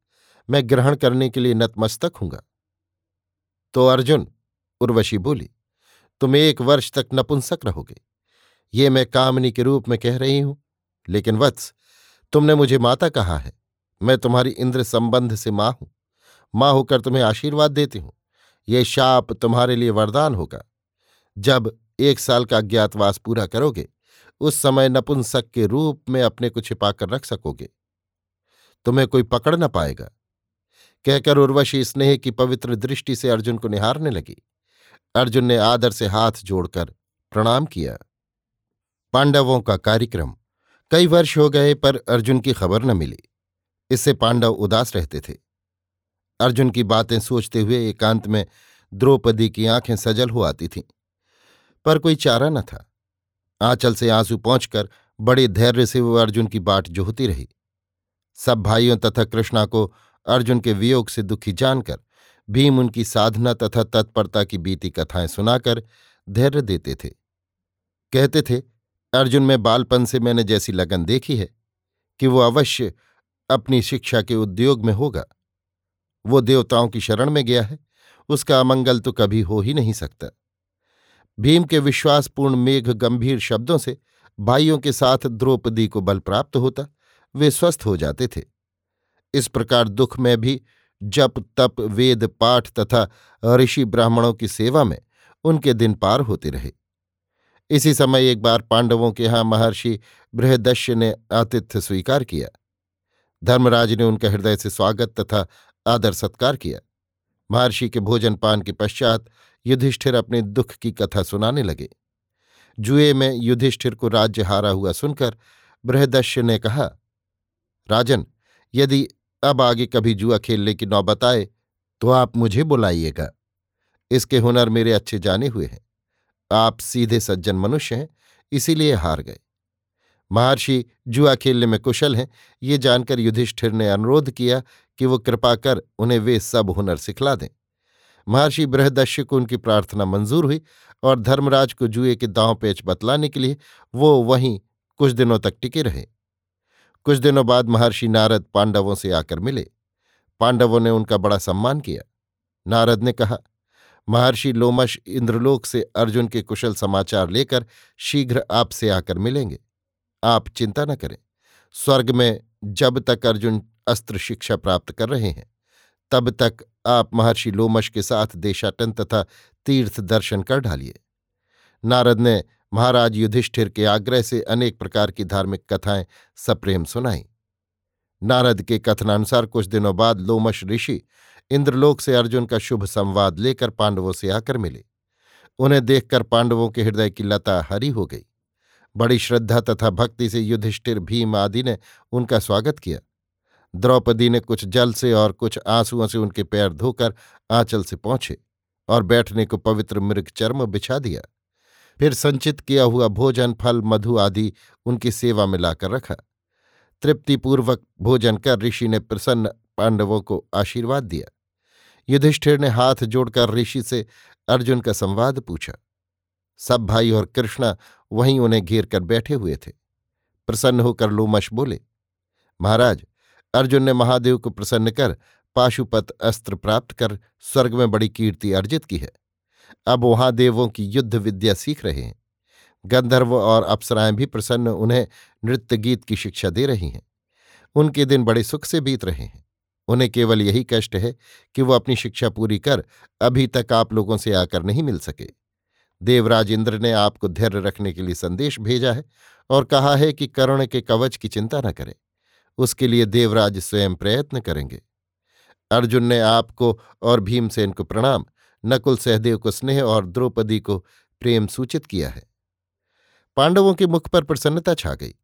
मैं ग्रहण करने के लिए नतमस्तक हूँगा तो अर्जुन, उर्वशी बोली तुम एक वर्ष तक नपुंसक रहोगे। ये मैं कामनी के रूप में कह रही हूँ। लेकिन वत्स, तुमने मुझे माता कहा है। मैं तुम्हारी इंद्र संबंध से माँ हूँ। माँ होकर तुम्हें आशीर्वाद देती हूँ। ये शाप तुम्हारे लिए वरदान होगा। जब एक साल का अज्ञातवास पूरा करोगे, उस समय नपुंसक के रूप में अपने को छिपाकर रख सकोगे। तुम्हें कोई पकड़ न पाएगा। कहकर उर्वशी स्नेह की पवित्र दृष्टि से अर्जुन को निहारने लगी। अर्जुन ने आदर से हाथ जोड़कर प्रणाम किया। पांडवों का कार्यक्रम। कई वर्ष हो गए, पर अर्जुन की खबर न मिली। इससे पांडव उदास रहते थे। अर्जुन की बातें सोचते हुए एकांत में द्रौपदी की आँखें सजल हो आती थीं। पर कोई चारा न था। आंचल से आँसू पहुंचकर बड़े धैर्य से वो अर्जुन की बाट जोहती रही। सब भाइयों तथा कृष्णा को अर्जुन के वियोग से दुखी जानकर भीम उनकी साधना तथा तत्परता की बीती कथाएँ सुनाकर धैर्य देते थे। कहते थे, अर्जुन, में बालपन से मैंने जैसी लगन देखी है कि वो अवश्य अपनी शिक्षा के उद्योग में होगा। वो देवताओं की शरण में गया है, उसका अमंगल तो कभी हो ही नहीं सकता। भीम के विश्वासपूर्ण मेघ गंभीर शब्दों से भाइयों के साथ द्रौपदी को बल प्राप्त होता, वे स्वस्थ हो जाते थे। इस प्रकार दुख में भी जप, तप, वेद, पाठ तथा ऋषि ब्राह्मणों की सेवा में उनके दिन पार होते रहे। इसी समय एक बार पांडवों के यहाँ महर्षि बृहदश्य ने आतिथ्य स्वीकार किया। धर्मराज ने उनका हृदय से स्वागत तथा आदर सत्कार किया। महर्षि के भोजन पान के पश्चात युधिष्ठिर अपने दुख की कथा सुनाने लगे। जुए में युधिष्ठिर को राज्य हारा हुआ सुनकर बृहदश्य ने कहा, राजन, यदि अब आगे कभी जुआ खेलने की नौबत आए तो आप मुझे बुलाइएगा। इसके हुनर मेरे अच्छे जाने हुए हैं। आप सीधे सज्जन मनुष्य हैं, इसीलिए हार गए। महर्षि, जुआ खेलने में कुशल हैं। ये जानकर युधिष्ठिर ने अनुरोध किया कि वो कृपा कर उन्हें वे सब हुनर सिखला दें। महर्षि बृहदश्य को उनकी प्रार्थना मंजूर हुई और धर्मराज को जुए के दांव पेच बतलाने के लिए वो वहीं कुछ दिनों तक टिके रहे। कुछ दिनों बाद महर्षि नारद पांडवों से आकर मिले। पांडवों ने उनका बड़ा सम्मान किया। नारद ने कहा, महर्षि लोमश इंद्रलोक से अर्जुन के कुशल समाचार लेकर शीघ्र आपसे आकर मिलेंगे। आप चिंता न करें। स्वर्ग में जब तक अर्जुन अस्त्र शिक्षा प्राप्त कर रहे हैं, तब तक आप महर्षि लोमश के साथ देशाटन तथा तीर्थ दर्शन कर ढालिए। नारद ने महाराज युधिष्ठिर के आग्रह से अनेक प्रकार की धार्मिक कथाएँ सप्रेम सुनाई। नारद के कथनानुसार कुछ दिनों बाद लोमश ऋषि इंद्रलोक से अर्जुन का शुभ संवाद लेकर पांडवों से आकर मिले। उन्हें देखकर पांडवों के हृदय की लता हरी हो गई। बड़ी श्रद्धा तथा भक्ति से युधिष्ठिर भीम आदि ने उनका स्वागत किया। द्रौपदी ने कुछ जल से और कुछ आंसुओं से उनके पैर धोकर आंचल से पहुँचे और बैठने को पवित्र मृग चर्म बिछा दिया। फिर संचित किया हुआ भोजन, फल, मधु आदि उनकी सेवा में लाकर रखा। तृप्तिपूर्वक भोजन कर ऋषि ने प्रसन्न पांडवों को आशीर्वाद दिया। युधिष्ठिर ने हाथ जोड़कर ऋषि से अर्जुन का संवाद पूछा। सब भाई और कृष्णा वहीं उन्हें घेर कर बैठे हुए थे। प्रसन्न होकर लोमश बोले, महाराज, अर्जुन ने महादेव को प्रसन्न कर पाशुपत अस्त्र प्राप्त कर स्वर्ग में बड़ी कीर्ति अर्जित की है। अब वहाँ देवों की युद्ध विद्या सीख रहे हैं। गंधर्व और अप्सराएँ भी प्रसन्न उन्हें नृत्य गीत की शिक्षा दे रही हैं। उनके दिन बड़े सुख से बीत रहे हैं। उन्हें केवल यही कष्ट है कि वो अपनी शिक्षा पूरी कर अभी तक आप लोगों से आकर नहीं मिल सके। देवराज इंद्र ने आपको धैर्य रखने के लिए संदेश भेजा है और कहा है कि करुण के कवच की चिंता न करें। उसके लिए देवराज स्वयं प्रयत्न करेंगे। अर्जुन ने आपको और भीमसेन को प्रणाम। नकुल सहदेव को स्नेह और द्रौपदी को प्रेम सूचित किया है। पांडवों के मुख पर प्रसन्नता छा गई।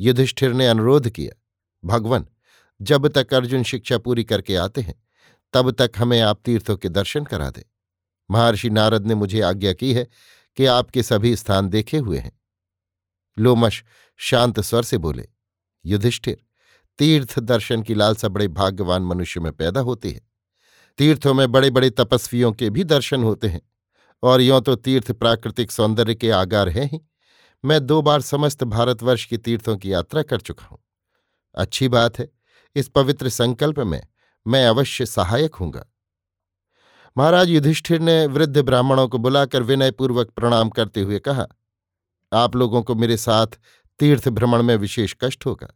युधिष्ठिर ने अनुरोध किया, भगवान, जब तक अर्जुन शिक्षा पूरी करके आते हैं, तब तक हमें आप तीर्थों के दर्शन करा दें। महर्षि नारद ने मुझे आज्ञा की है कि आपके सभी स्थान देखे हुए हैं। लोमश शांत स्वर से बोले, युधिष्ठिर, तीर्थ दर्शन की लालसा बड़े भाग्यवान मनुष्य में पैदा होती है। तीर्थों में बड़े बड़े तपस्वियों के भी दर्शन होते हैं। और यों तो तीर्थ प्राकृतिक सौंदर्य के आगार हैं ही। मैं दो बार समस्त भारतवर्ष की तीर्थों की यात्रा कर चुका हूँ। अच्छी बात है, इस पवित्र संकल्प में मैं अवश्य सहायक हूँगा। महाराज युधिष्ठिर ने वृद्ध ब्राह्मणों को बुलाकर विनयपूर्वक प्रणाम करते हुए कहा, आप लोगों को मेरे साथ तीर्थ भ्रमण में विशेष कष्ट होगा।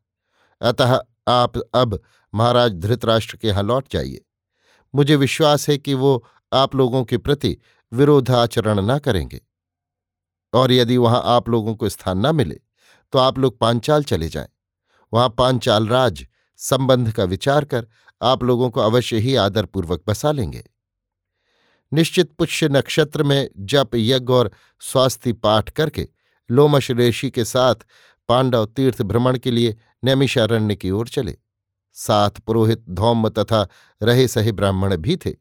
अतः आप अब महाराज धृतराष्ट्र के यहाँ लौट जाइए। मुझे विश्वास है कि वो आप लोगों के प्रति विरोधाचरण न करेंगे। और यदि वहाँ आप लोगों को स्थान न मिले तो आप लोग पांचाल चले जाएँ। वहाँ पांचाल राज संबंध का विचार कर आप लोगों को अवश्य ही आदरपूर्वक बसा लेंगे। निश्चित पुष्य नक्षत्र में जप, यज्ञ और स्वास्थ्य पाठ करके लोमश ऋषि के साथ पांडव तीर्थ भ्रमण के लिए नैमिषारण्य की ओर चले। साथ पुरोहित धौम्य तथा रहे सहे ब्राह्मण भी थे।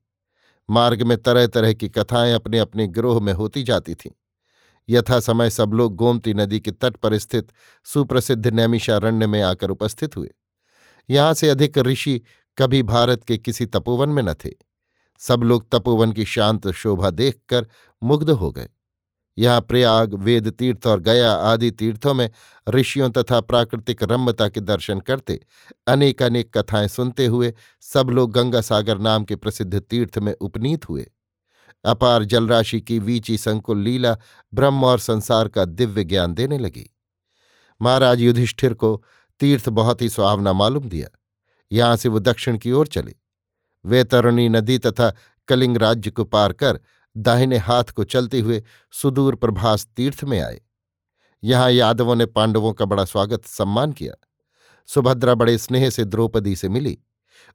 मार्ग में तरह तरह की कथाएँ अपने अपने ग्रोह में होती जाती थीं। यथा समय सब लोग गोमती नदी के तट पर स्थित सुप्रसिद्ध नैमिषारण्य में आकर उपस्थित हुए। यहाँ से अधिक ऋषि कभी भारत के किसी तपोवन में न थे। सब लोग तपोवन की शांत शोभा देखकर मुग्ध हो गए। यहाँ प्रयाग, वेद तीर्थ और गया आदि तीर्थों में ऋषियों तथा प्राकृतिक रम्यता के दर्शन करते। अनेक अनेक कथाएँ सुनते हुए सब लोग गंगा सागर नाम के प्रसिद्ध तीर्थ में उपनीत हुए। अपार जलराशि की वीची संकुल लीला ब्रह्म और संसार का दिव्य ज्ञान देने लगी। महाराज युधिष्ठिर को तीर्थ बहुत ही सुहावना मालूम दिया। यहाँ से वो दक्षिण की ओर चले। वे तरुणी नदी तथा कलिंग राज्य को पार कर दाहिने हाथ को चलते हुए सुदूर प्रभास तीर्थ में आए। यहाँ यादवों ने पांडवों का बड़ा स्वागत सम्मान किया। सुभद्रा बड़े स्नेह से द्रौपदी से मिली।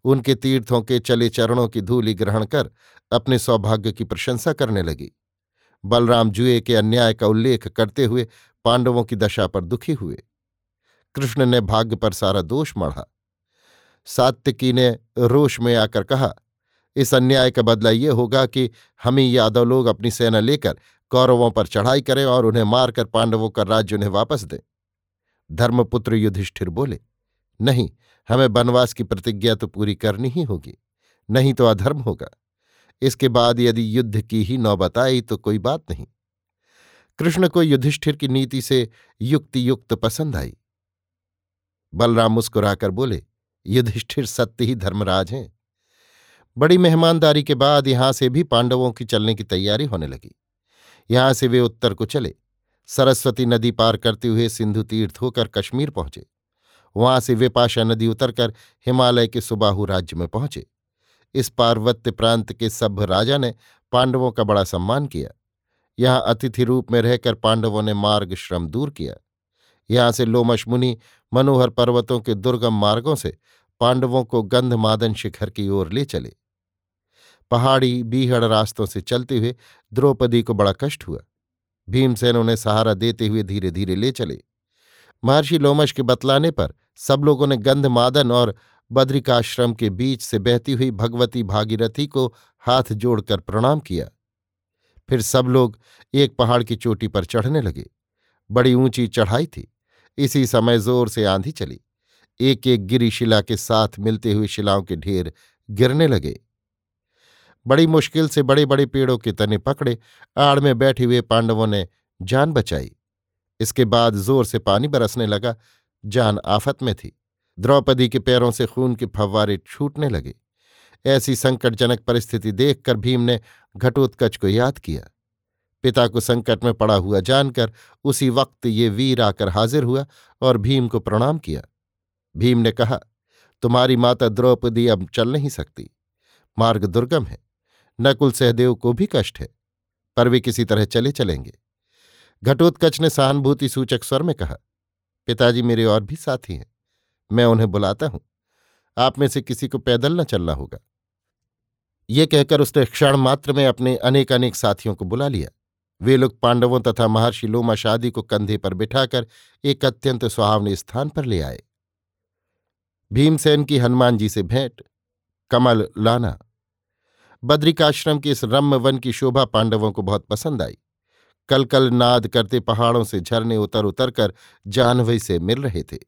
उनके तीर्थों के चले चरणों की धूलि ग्रहण कर अपने सौभाग्य की प्रशंसा करने लगी। बलराम जुए के अन्याय का उल्लेख करते हुए पांडवों की दशा पर दुखी हुए। कृष्ण ने भाग्य पर सारा दोष मढ़ा। सात्विकी ने रोष में आकर कहा इस अन्याय का बदला ये होगा कि हम ही यादव लोग अपनी सेना लेकर कौरवों पर चढ़ाई करें और उन्हें मारकर पांडवों का राज्य उन्हें वापस दें। धर्मपुत्र युधिष्ठिर बोले, नहीं, हमें वनवास की प्रतिज्ञा तो पूरी करनी ही होगी, नहीं तो अधर्म होगा। इसके बाद यदि युद्ध की ही नौबत आई तो कोई बात नहीं। कृष्ण को युधिष्ठिर की नीति से युक्ति युक्त पसंद आई। बलराम मुस्कुराकर बोले, युधिष्ठिर सत्य ही धर्मराज हैं। बड़ी मेहमानदारी के बाद यहाँ से भी पांडवों की चलने की तैयारी होने लगी। यहाँ से वे उत्तर को चले। सरस्वती नदी पार करते हुए सिंधु तीर्थ होकर कश्मीर पहुँचे। वहाँ से विपाशा नदी उतरकर हिमालय के सुबाहु राज्य में पहुँचे। इस पार्वत्य प्रांत के सभ्य राजा ने पांडवों का बड़ा सम्मान किया। यहाँ अतिथि रूप में रहकर पांडवों ने मार्ग श्रम दूर किया। यहाँ से लोमश मुनि मनोहर पर्वतों के दुर्गम मार्गों से पांडवों को गंधमादन शिखर की ओर ले चले। पहाड़ी बीहड़ रास्तों से चलते हुए द्रौपदी को बड़ा कष्ट हुआ। भीमसेन उन्हें सहारा देते हुए धीरे धीरे ले चले। महर्षि लोमश के बतलाने पर सब लोगों ने गंधमादन और बद्रिकाश्रम के बीच से बहती हुई भगवती भागीरथी को हाथ जोड़कर प्रणाम किया। फिर सब लोग एक पहाड़ की चोटी पर चढ़ने लगे। बड़ी ऊँची चढ़ाई थी। इसी समय ज़ोर से आंधी चली। एक एक गिरी शिला के साथ मिलते हुए शिलाओं के ढेर गिरने लगे। बड़ी मुश्किल से बड़े बड़े पेड़ों के तने पकड़े, आड़ में बैठे हुए पांडवों ने जान बचाई। इसके बाद ज़ोर से पानी बरसने लगा, जान आफत में थी। द्रौपदी के पैरों से खून के फव्वारे छूटने लगे। ऐसी संकटजनक परिस्थिति देखकर भीम ने घटोत्कच को याद किया। पिता को संकट में पड़ा हुआ जानकर उसी वक्त ये वीर आकर हाजिर हुआ और भीम को प्रणाम किया। भीम ने कहा, तुम्हारी माता द्रौपदी अब चल नहीं सकती। मार्ग दुर्गम है। नकुल सहदेव को भी कष्ट है, पर वे किसी तरह चले चलेंगे। घटोत्कच ने सहानुभूति सूचक स्वर में कहा, पिताजी मेरे और भी साथी हैं, मैं उन्हें बुलाता हूँ। आप में से किसी को पैदल न चलना होगा। ये कहकर उसने क्षण मात्र में अपने अनेक अनेक साथियों को बुला लिया। वे लोग पांडवों तथा महर्षि लोमा शादी को कंधे पर बिठाकर एक अत्यंत सुहावने स्थान पर ले आए। भीमसेन की हनुमान जी से भेंट, कमल लाना। बद्रिकाश्रम के इस रम्य वन की शोभा पांडवों को बहुत पसंद आई। कल कल नाद करते पहाड़ों से झरने उतर उतर कर जानवई से मिल रहे थे।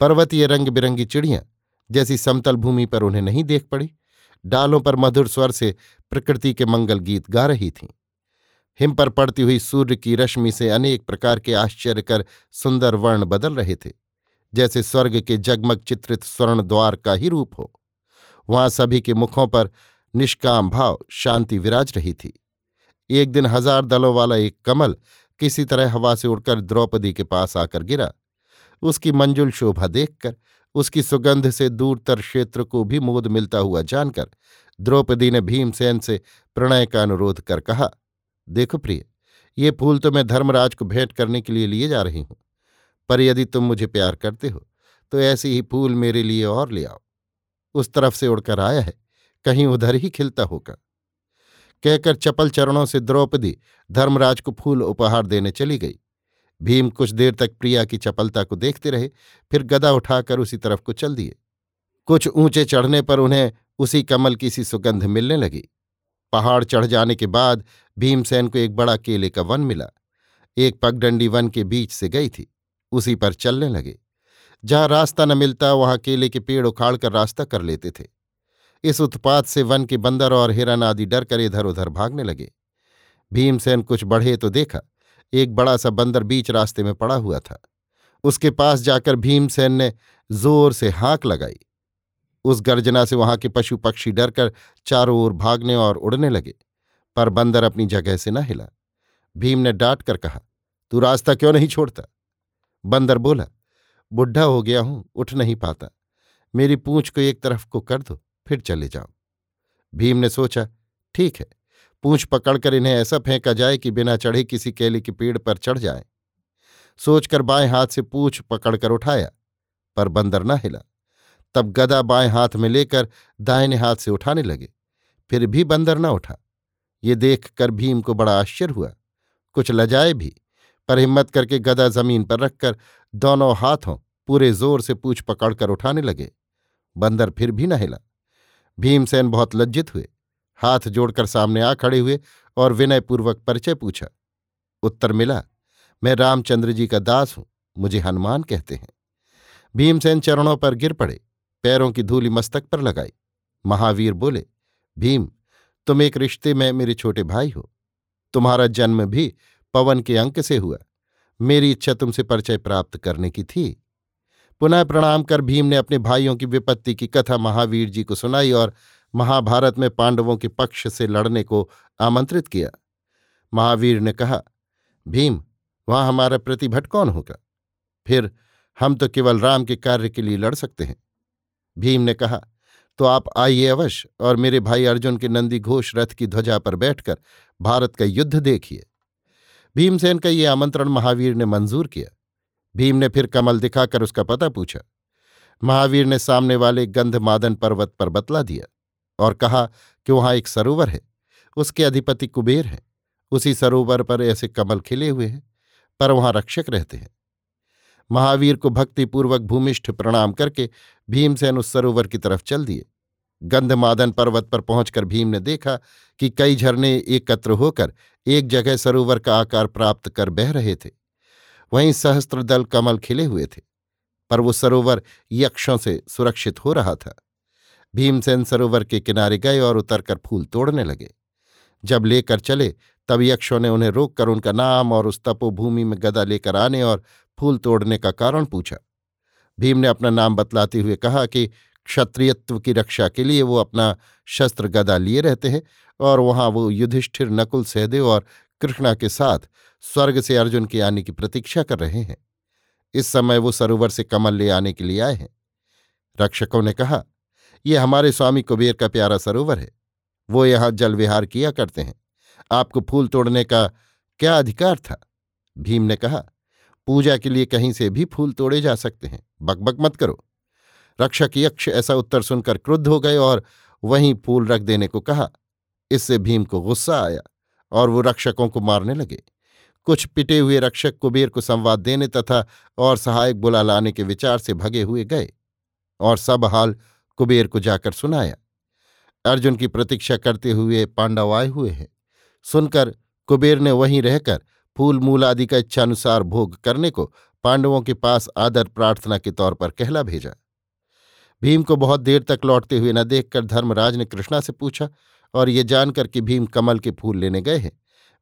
पर्वतीय रंग बिरंगी चिड़ियाँ, जैसी समतल भूमि पर उन्हें नहीं देख पड़ी, डालों पर मधुर स्वर से प्रकृति के मंगल गीत गा रही थीं। हिम पर पड़ती हुई सूर्य की रश्मि से अनेक प्रकार के आश्चर्य कर सुंदर वर्ण बदल रहे थे, जैसे स्वर्ग के जगमग चित्रित स्वर्ण द्वार का ही रूप हो। वहाँ सभी के मुखों पर निष्काम भाव, शांति विराज रही थी। एक दिन हज़ार दलों वाला एक कमल किसी तरह हवा से उड़कर द्रौपदी के पास आकर गिरा। उसकी मंजुल शोभा देखकर, उसकी सुगंध से दूरतर क्षेत्र को भी मोद मिलता हुआ जानकर, द्रौपदी ने भीमसेन से प्रणय का अनुरोध कर कहा, देखो प्रिय, ये फूल तो मैं धर्मराज को भेंट करने के लिए लिए जा रही हूँ, पर यदि तुम मुझे प्यार करते हो तो ऐसे ही फूल मेरे लिए और ले आओ। उस तरफ़ से उड़कर आया है। कहीं उधर ही खिलता होगा। कहकर चपल चरणों से द्रौपदी धर्मराज को फूल उपहार देने चली गई। भीम कुछ देर तक प्रिया की चपलता को देखते रहे, फिर गदा उठाकर उसी तरफ़ को चल दिए। कुछ ऊँचे चढ़ने पर उन्हें उसी कमल की सी सुगंध मिलने लगी। पहाड़ चढ़ जाने के बाद भीमसेन को एक बड़ा केले का वन मिला। एक पगडंडी वन के बीच से गई थी, उसी पर चलने लगे। जहाँ रास्ता न मिलता, वहाँ केले के पेड़ उखाड़ कर रास्ता कर लेते थे। इस उत्पात से वन के बंदर और हिरन आदि डर कर इधर उधर भागने लगे। भीमसेन कुछ बढ़े तो देखा, एक बड़ा सा बंदर बीच रास्ते में पड़ा हुआ था। उसके पास जाकर भीमसेन ने ज़ोर से हाँक लगाई। उस गर्जना से वहाँ के पशु पक्षी डरकर चारों ओर भागने और उड़ने लगे, पर बंदर अपनी जगह से न हिला। भीम ने डांट कर कहा, तू रास्ता क्यों नहीं छोड़ता? बंदर बोला, बुढ़ा हो गया हूँ, उठ नहीं पाता। मेरी पूंछ को एक तरफ़ को कर दो फिर चले जाओ। भीम ने सोचा, ठीक है, पूंछ पकड़कर इन्हें ऐसा फेंका जाए कि बिना चढ़े किसी केले के पेड़ पर चढ़ जाए। सोचकर बाएँ हाथ से पूछ पकड़कर उठाया, पर बंदर न हिला। तब गदा बाएँ हाथ में लेकर दाहिने हाथ से उठाने लगे, फिर भी बंदर न उठा। ये देखकर भीम को बड़ा आश्चर्य हुआ। कुछ लजाए भी, पर हिम्मत करके गदा ज़मीन पर रखकर दोनों हाथों पूरे ज़ोर से पूछ पकड़कर उठाने लगे। बंदर फिर भी न हिला। भीमसेन बहुत लज्जित हुए। हाथ जोड़कर सामने आ खड़े हुए और विनयपूर्वक परिचय पूछा। उत्तर मिला, मैं रामचंद्र जी का दास हूँ, मुझे हनुमान कहते हैं। भीमसेन चरणों पर गिर पड़े, पैरों की धूली मस्तक पर लगाई। महावीर बोले, भीम, तुम एक रिश्ते में मेरे छोटे भाई हो। तुम्हारा जन्म भी पवन के अंक से हुआ। मेरी इच्छा तुमसे परिचय प्राप्त करने की थी। पुनः प्रणाम कर भीम ने अपने भाइयों की विपत्ति की कथा महावीर जी को सुनाई और महाभारत में पांडवों के पक्ष से लड़ने को आमंत्रित किया। महावीर ने कहा, भीम, वहाँ हमारा प्रतिभट कौन होगा? फिर हम तो केवल राम के कार्य के लिए लड़ सकते हैं। भीम ने कहा तो आप आइए अवश्य और मेरे भाई अर्जुन के नंदी घोष रथ की ध्वजा पर बैठकर भारत का युद्ध देखिए। भीमसेन का ये आमंत्रण महावीर ने मंजूर किया। भीम ने फिर कमल दिखाकर उसका पता पूछा। महावीर ने सामने वाले गंधमादन पर्वत पर बतला दिया और कहा कि वहाँ एक सरोवर है। उसके अधिपति कुबेर हैं। उसी सरोवर पर ऐसे कमल खिले हुए हैं, पर वहाँ रक्षक रहते हैं। महावीर को भक्तिपूर्वक भूमिष्ठ प्रणाम करके भीमसेन उस सरोवर की तरफ़ चल दिए। गंधमादन पर्वत पर पहुंचकर भीम ने देखा कि कई झरने एकत्र होकर एक जगह सरोवर का आकार प्राप्त कर बह रहे थे। वहीं सहस्त्रदल कमल खिले हुए थे, पर वो सरोवर यक्षों से सुरक्षित हो रहा था। भीमसेन सरोवर के किनारे गए और उतरकर फूल तोड़ने लगे। जब लेकर चले, तब यक्षों ने उन्हें रोककर उनका नाम और उस तपोभूमि में गदा लेकर आने और फूल तोड़ने का कारण पूछा। भीम ने अपना नाम बतलाते हुए कहा कि क्षत्रियत्व की रक्षा के लिए वो अपना शस्त्र गदा लिए रहते हैं और वहाँ वो युधिष्ठिर नकुल सहदेव और कृष्णा के साथ स्वर्ग से अर्जुन के आने की प्रतीक्षा कर रहे हैं। इस समय वो सरोवर से कमल ले आने के लिए आए हैं। रक्षकों ने कहा, ये हमारे स्वामी कुबेर का प्यारा सरोवर है। वो यहाँ जल विहार किया करते हैं। आपको फूल तोड़ने का क्या अधिकार था? भीम ने कहा, पूजा के लिए कहीं से भी फूल तोड़े जा सकते हैं। बकबक मत करो। रक्षक यक्ष ऐसा उत्तर सुनकर क्रुद्ध हो गए और वहीं फूल रख देने को कहा। इससे भीम को गुस्सा आया और वो रक्षकों को मारने लगे। कुछ पिटे हुए रक्षक कुबेर को संवाद देने तथा और सहायक बुला लाने के विचार से भगे हुए गए और सब हाल कुबेर को जाकर सुनाया। अर्जुन की प्रतीक्षा करते हुए पांडव आए हुए हैं। सुनकर कुबेर ने वहीं रहकर फूल मूल आदि का इच्छानुसार भोग करने को पांडवों के पास आदर प्रार्थना के तौर पर कहला भेजा। भीम को बहुत देर तक लौटते हुए न देखकर धर्मराज ने कृष्णा से पूछा, और ये जानकर कि भीम कमल के फूल लेने गए हैं?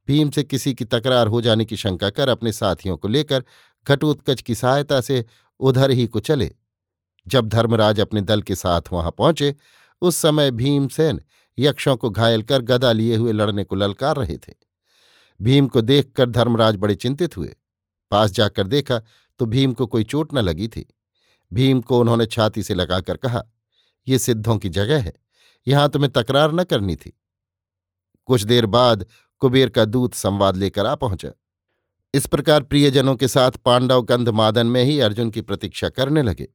भीम से किसी की तकरार हो जाने की शंका कर अपने साथियों को लेकर घटोत्कच की सहायता से उधर ही को चले। जब धर्मराज अपने दल के साथ वहाँ पहुँचे, उस समय भीमसेन यक्षों को घायल कर गदा लिए हुए लड़ने को ललकार रहे थे। भीम को देखकर धर्मराज बड़े चिंतित हुए। पास जाकर देखा तो भीम को कोई चोट न लगी थी। भीम को उन्होंने छाती से लगाकर कहा, ये सिद्धों की जगह है। यहाँ तुम्हें तकरार न करनी थी। कुछ देर बाद कुबेर का दूत संवाद लेकर आ पहुँचा। इस प्रकार प्रियजनों के साथ पांडव गंधमादन में ही अर्जुन की प्रतीक्षा करने लगे।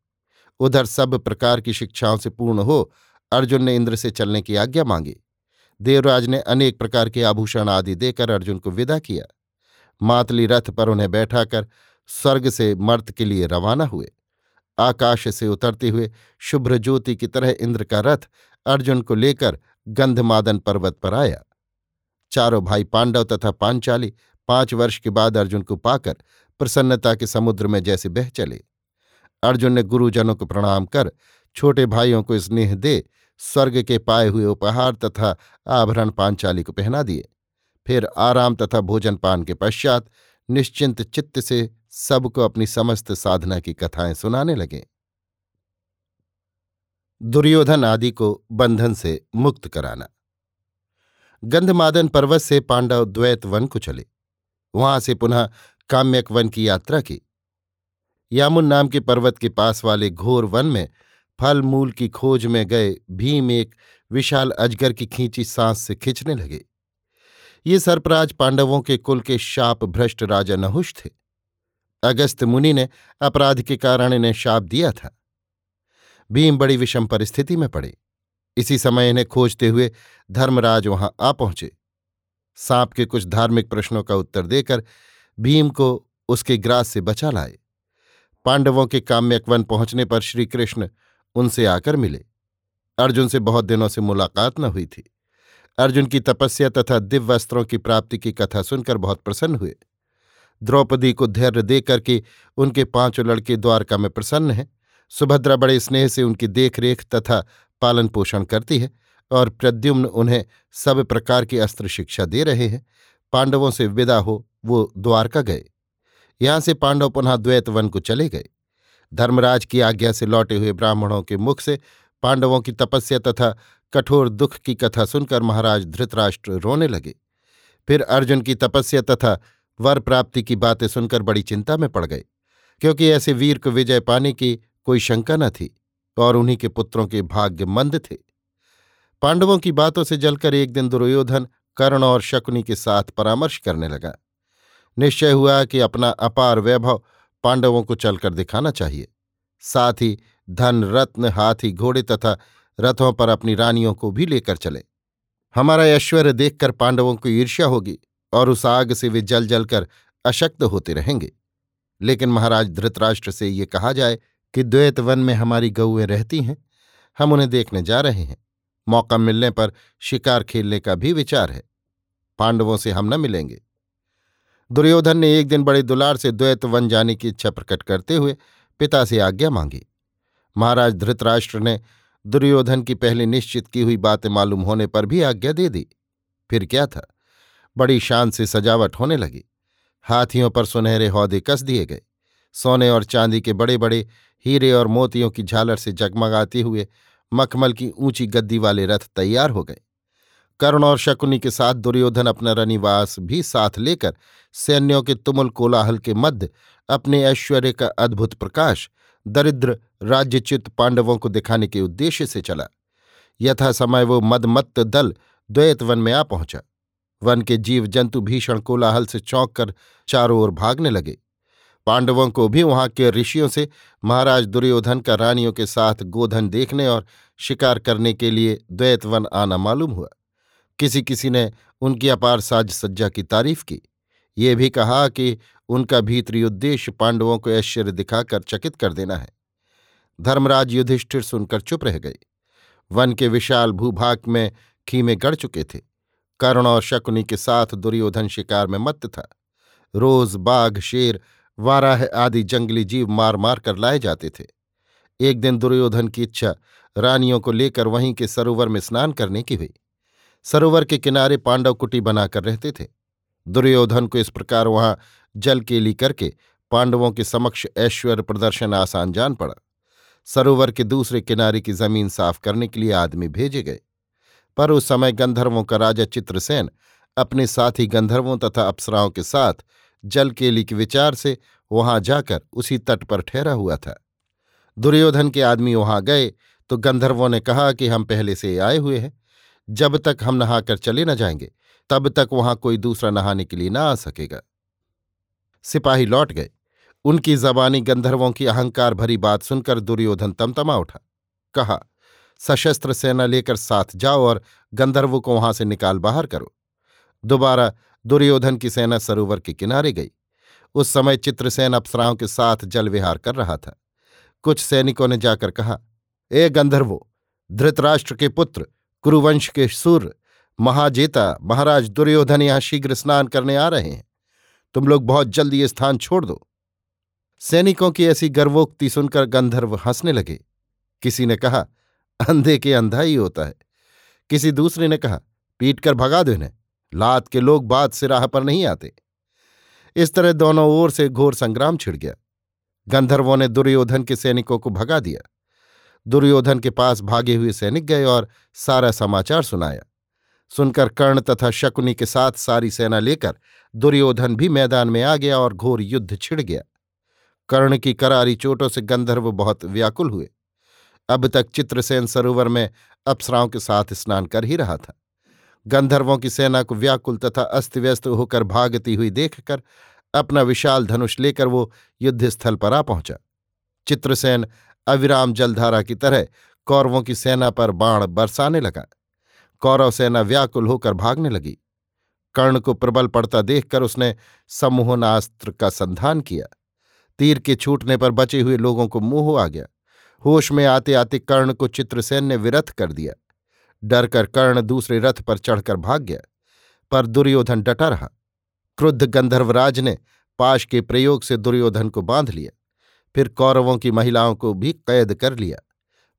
उधर सब प्रकार की शिक्षाओं से पूर्ण हो अर्जुन ने इंद्र से चलने की आज्ञा मांगी। देवराज ने अनेक प्रकार के आभूषण आदि देकर अर्जुन को विदा किया। मातली रथ पर उन्हें बैठाकर स्वर्ग से मर्त के लिए रवाना हुए। आकाश से उतरते हुए शुभ्र ज्योति की तरह इंद्र का रथ अर्जुन को लेकर गंधमादन पर्वत पर आया। चारों भाई पांडव तथा पांचाली पाँच वर्ष के बाद अर्जुन को पाकर प्रसन्नता के समुद्र में जैसे बह चले। अर्जुन ने गुरुजनों को प्रणाम कर छोटे भाइयों को स्नेह दे स्वर्ग के पाए हुए उपहार तथा आभरण पांचाली को पहना दिए। फिर आराम तथा भोजन पान के पश्चात निश्चिंत चित्त से सबको अपनी समस्त साधना की कथाएँ सुनाने लगे। दुर्योधन आदि को बंधन से मुक्त कराना। गंधमादन पर्वत से पांडव द्वैत वन को चले। वहाँ से पुनः काम्यक वन की यात्रा की। यामुन नाम के पर्वत के पास वाले घोर वन में फल मूल की खोज में गए भीम एक विशाल अजगर की खींची सांस से खिंचने लगे। ये सर्पराज पांडवों के कुल के शाप भ्रष्ट राजा नहुष थे। अगस्त मुनि ने अपराध के कारण इन्हें शाप दिया था। भीम बड़ी विषम परिस्थिति में पड़े। इसी समय इन्हें खोजते हुए धर्मराज वहाँ आ पहुँचे। सांप के कुछ धार्मिक प्रश्नों का उत्तर देकर भीम को उसके ग्रास से बचा लाए। पांडवों के काम्यकवन पहुँचने पर श्रीकृष्ण उनसे आकर मिले। अर्जुन से बहुत दिनों से मुलाकात न हुई थी। अर्जुन की तपस्या तथा दिव्य वस्त्रों की प्राप्ति की कथा सुनकर बहुत प्रसन्न हुए। द्रौपदी को धैर्य देकर के उनके पाँचों लड़के द्वारका में प्रसन्न हैं, सुभद्रा बड़े स्नेह से उनकी देखरेख तथा पालन पोषण करती है और प्रद्युम्न उन्हें सब प्रकार की अस्त्र शिक्षा दे रहे हैं। पांडवों से विदा हो वो द्वारका गए। यहाँ से पांडव पुनः द्वैत वन को चले गए। धर्मराज की आज्ञा से लौटे हुए ब्राह्मणों के मुख से पांडवों की तपस्या तथा कठोर दुख की कथा सुनकर महाराज धृतराष्ट्र रोने लगे। फिर अर्जुन की तपस्या तथा वर प्राप्ति की बातें सुनकर बड़ी चिंता में पड़ गए, क्योंकि ऐसे वीर को विजय पाने की कोई शंका न थी। और उन्हीं के पुत्रों के भाग्य मंद थे। पांडवों की बातों से जलकर एक दिन दुर्योधन कर्ण और शकुनी के साथ परामर्श करने लगा। निश्चय हुआ कि अपना अपार वैभव पांडवों को चलकर दिखाना चाहिए। साथ ही धन, रत्न, हाथी, घोड़े तथा रथों पर अपनी रानियों को भी लेकर चले। हमारा ऐश्वर्य देखकर पांडवों को ईर्ष्या होगी और उस आग से वे जल जलकर अशक्त होते रहेंगे। लेकिन महाराज धृतराष्ट्र से ये कहा जाए कि द्वैत वन में हमारी गऊएँ रहती हैं, हम उन्हें देखने जा रहे हैं। मौका मिलने पर शिकार खेलने का भी विचार है। पांडवों से हम न मिलेंगे। दुर्योधन ने एक दिन बड़े दुलार से द्वैत वन जाने की इच्छा प्रकट करते हुए पिता से आज्ञा मांगी। महाराज धृतराष्ट्र ने दुर्योधन की पहले निश्चित की हुई बातें मालूम होने पर भी आज्ञा दे दी। फिर क्या था? बड़ी शान से सजावट होने लगी। हाथियों पर सुनहरे हौदे कस दिए गए। सोने और चांदी के बड़े बड़े हीरे और मोतियों की झालर से जगमगाते हुए मखमल की ऊँची गद्दी वाले रथ तैयार हो गए। कर्ण और शकुनी के साथ दुर्योधन अपना रनिवास भी साथ लेकर सैन्यों के तुमुल कोलाहल के मध्य अपने ऐश्वर्य का अद्भुत प्रकाश दरिद्र राज्यच्युत पांडवों को दिखाने के उद्देश्य से चला। यथा समय वो मदमत्त दल द्वैत वन में आ पहुँचा। वन के जीव जंतु भीषण कोलाहल से चौंक कर चारों ओर भागने लगे। पांडवों को भी वहाँ के ऋषियों से महाराज दुर्योधन का रानियों के साथ गोधन देखने और शिकार करने के लिए द्वैतवन आना मालूम हुआ। किसी किसी ने उनकी अपार साज सज्जा की तारीफ़ की। ये भी कहा कि उनका भीतरी उद्देश्य पांडवों को ऐश्वर्य दिखाकर चकित कर देना है। धर्मराज युधिष्ठिर सुनकर चुप रह गए। वन के विशाल भूभाग में खीमे गढ़ चुके थे। कर्ण और शकुनी के साथ दुर्योधन शिकार में मत था। रोज बाघ शेर वाराह आदि जंगली जीव मार मार कर लाए जाते थे। एक दिन दुर्योधन की इच्छा रानियों को लेकर वहीं के सरोवर में स्नान करने की हुई। सरोवर के किनारे पांडव कुटी बनाकर रहते थे। दुर्योधन को इस प्रकार वहाँ जल केली करके पांडवों के समक्ष ऐश्वर्य प्रदर्शन आसान जान पड़ा। सरोवर के दूसरे किनारे की ज़मीन साफ़ करने के लिए आदमी भेजे गए। पर उस समय गंधर्वों का राजा चित्रसेन अपने साथी गंधर्वों तथा अप्सराओं के साथ जलकेली के विचार से वहाँ जाकर उसी तट पर ठहरा हुआ था। दुर्योधन के आदमी वहाँ गए तो गंधर्वों ने कहा कि हम पहले से आए हुए हैं। जब तक हम नहाकर चले न जाएँगे, तब तक वहाँ कोई दूसरा नहाने के लिए न आ सकेगा। सिपाही लौट गए। उनकी जबानी गंधर्वों की अहंकार भरी बात सुनकर दुर्योधन तमतमा उठा। कहा, सशस्त्र सेना लेकर साथ जाओ और गंधर्व को वहाँ से निकाल बाहर करो। दोबारा दुर्योधन की सेना सरोवर के किनारे गई। उस समय चित्रसेन अप्सराओं के साथ जल विहार कर रहा था। कुछ सैनिकों ने जाकर कहा, ए गंधर्वो, धृतराष्ट्र के पुत्र, कुरुवंश के सूर्य महाजेता, महाराज दुर्योधन यहाँ शीघ्र स्नान करने आ रहे हैं। तुम लोग बहुत जल्द ये स्थान छोड़ दो। सैनिकों की ऐसी गर्वोक्ति सुनकर गंधर्व हंसने लगे। किसी ने कहा, अंधे के अंधा ही होता है। किसी दूसरे ने कहा पीट कर भगा दो इन्हें। लात के लोग बात से राह पर नहीं आते। इस तरह दोनों ओर से घोर संग्राम छिड़ गया। गंधर्वों ने दुर्योधन के सैनिकों को भगा दिया। दुर्योधन के पास भागे हुए सैनिक गए और सारा समाचार सुनाया। सुनकर कर्ण तथा शकुनी के साथ सारी सेना लेकर दुर्योधन भी मैदान में आ गया और घोर युद्ध छिड़ गया। कर्ण की करारी चोटों से गंधर्व बहुत व्याकुल हुए। अब तक चित्रसेन सरोवर में अप्सराओं के साथ स्नान कर ही रहा था। गंधर्वों की सेना को व्याकुल तथा अस्त व्यस्त होकर भागती हुई देखकर अपना विशाल धनुष लेकर वो युद्धस्थल पर आ पहुँचा। चित्रसेन अविराम जलधारा की तरह कौरवों की सेना पर बाण बरसाने लगा। कौरव सेना व्याकुल होकर भागने लगी। कर्ण को प्रबल पड़ता देखकर उसने सम्मोहनास्त्र का संधान किया। तीर के छूटने पर बचे हुए लोगों को मुँह आ गया। होश में आते आते कर्ण को चित्रसेन ने विरथ कर दिया। डरकर कर्ण दूसरे रथ पर चढ़कर भाग गया, पर दुर्योधन डटा रहा। क्रुद्ध गंधर्वराज ने पाश के प्रयोग से दुर्योधन को बाँध लिया, फिर कौरवों की महिलाओं को भी कैद कर लिया।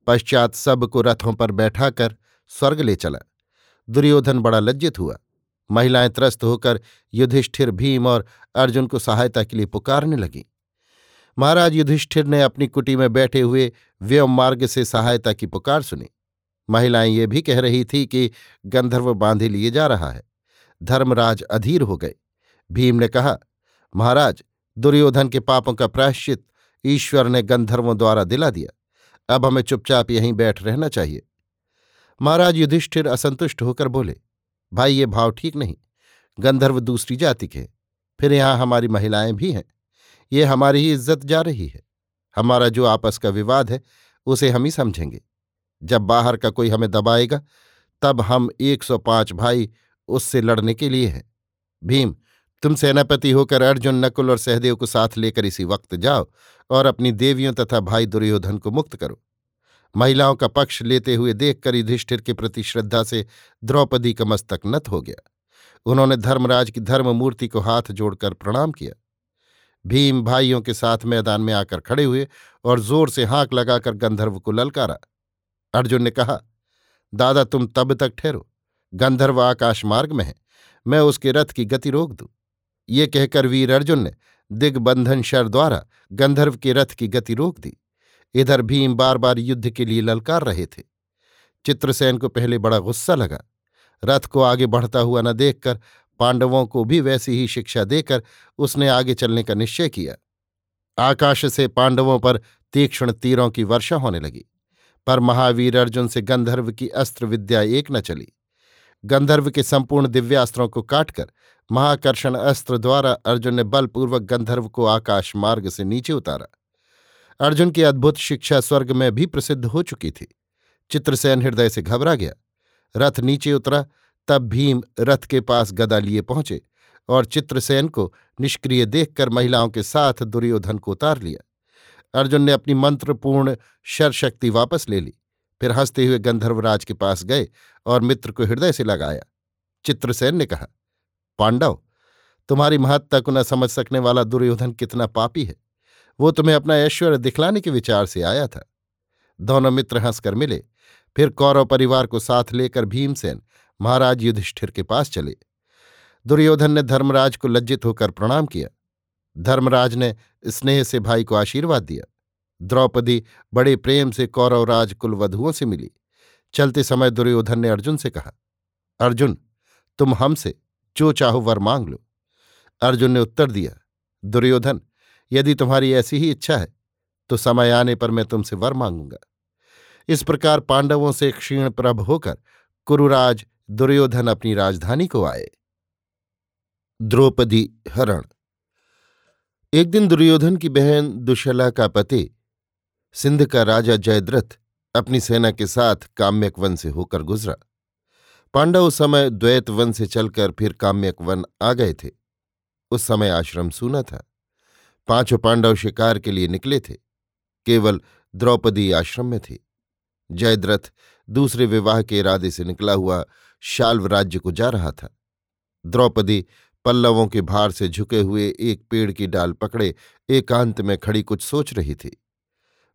पश्चात सबको रथों पर बैठाकर स्वर्ग ले चला। दुर्योधन बड़ा लज्जित हुआ। महिलाएँ त्रस्त होकर युधिष्ठिर भीम और अर्जुन को सहायता के लिए पुकारने लगीं। महाराज युधिष्ठिर ने अपनी कुटी में बैठे हुए व्योम मार्ग से सहायता की पुकार सुनी। महिलाएँ ये भी कह रही थी कि गंधर्व बांधे लिए जा रहा है। धर्मराज अधीर हो गए। भीम ने कहा, महाराज, दुर्योधन के पापों का प्रायश्चित ईश्वर ने गंधर्वों द्वारा दिला दिया। अब हमें चुपचाप यहीं बैठ रहना चाहिए। महाराज युधिष्ठिर असंतुष्ट होकर बोले, भाई, ये भाव ठीक नहीं। गंधर्व दूसरी जाति के फिर यहाँ हमारी महिलाएँ भी हैं। ये हमारी ही इज़्ज़त जा रही है। हमारा जो आपस का विवाद है, उसे हम ही समझेंगे। जब बाहर का कोई हमें दबाएगा, तब हम एक सौ पाँच भाई उससे लड़ने के लिए हैं। भीम, तुम सेनापति होकर अर्जुन, नकुल और सहदेव को साथ लेकर इसी वक्त जाओ और अपनी देवियों तथा भाई दुर्योधन को मुक्त करो। महिलाओं का पक्ष लेते हुए देखकर युधिष्ठिर के प्रति श्रद्धा से द्रौपदी का मस्तक नत हो गया। उन्होंने धर्मराज की धर्ममूर्ति को हाथ जोड़कर प्रणाम किया। भीम भाइयों के साथ मैदान में आकर खड़े हुए और ज़ोर से हाँक लगाकर गंधर्व को ललकारा। अर्जुन ने कहा, दादा, तुम तब तक ठहरो। गंधर्व आकाश मार्ग में है। मैं उसके रथ की गति रोक दूँ। ये कहकर वीर अर्जुन ने दिग्बंधन शर द्वारा गंधर्व के रथ की गति रोक दी। इधर भीम बार बार युद्ध के लिए ललकार रहे थे। चित्रसेन को पहले बड़ा गुस्सा लगा। रथ को आगे बढ़ता हुआ न देखकर, पांडवों को भी वैसी ही शिक्षा देकर उसने आगे चलने का निश्चय किया। आकाश से पांडवों पर तीक्ष्ण तीरों की वर्षा होने लगी। पर महावीर अर्जुन से गंधर्व की अस्त्र विद्या एक न चली। गंधर्व के संपूर्ण दिव्यास्त्रों को काटकर महाकर्षण अस्त्र द्वारा अर्जुन ने बलपूर्वक गंधर्व को आकाश मार्ग से नीचे उतारा। अर्जुन की अद्भुत शिक्षा स्वर्ग में भी प्रसिद्ध हो चुकी थी। चित्रसेन हृदय से घबरा गया। रथ नीचे उतरा, तब भीम रथ के पास गदा लिए पहुँचे और चित्रसेन को निष्क्रिय देखकर महिलाओं के साथ दुर्योधन को उतार लिया। अर्जुन ने अपनी मंत्रपूर्ण शरशक्ति वापस ले ली। फिर हँसते हुए गंधर्वराज के पास गए और मित्र को हृदय से लगाया। चित्रसेन ने कहा, पांडव, तुम्हारी महत्ता को न समझ सकने वाला दुर्योधन कितना पापी है। वो तुम्हें अपना ऐश्वर्य दिखलाने के विचार से आया था। दोनों मित्र हंसकर मिले। फिर कौरव परिवार को साथ लेकर भीमसेन महाराज युधिष्ठिर के पास चले। दुर्योधन ने धर्मराज को लज्जित होकर प्रणाम किया। धर्मराज ने स्नेह से भाई को आशीर्वाद दिया। द्रौपदी बड़े प्रेम से कौरवराज कुलवधुओं से मिली। चलते समय दुर्योधन ने अर्जुन से कहा, अर्जुन, तुम हमसे जो चाहो वर मांग लो। अर्जुन ने उत्तर दिया, दुर्योधन, यदि तुम्हारी ऐसी ही इच्छा है तो समय आने पर मैं तुमसे वर मांगूँगा। इस प्रकार पांडवों से क्षीण प्रभ होकर कुरुराज दुर्योधन अपनी राजधानी को आए। द्रौपदी हरण एक दिन दुर्योधन की बहन दुशला का पति, सिंध का राजा जयद्रथ, अपनी सेना के साथ काम्यक वन से होकर गुजरा। पांडव उस समय द्वैत वन से चलकर फिर काम्यक वन आ गए थे। उस समय आश्रम सूना था। पाँचों पांडव शिकार के लिए निकले थे। केवल द्रौपदी आश्रम में थी। जयद्रथ दूसरे विवाह के इरादे से निकला हुआ शाल्व राज्य को जा रहा था। द्रौपदी पल्लवों के भार से झुके हुए एक पेड़ की डाल पकड़े, एकांत में खड़ी कुछ सोच रही थी।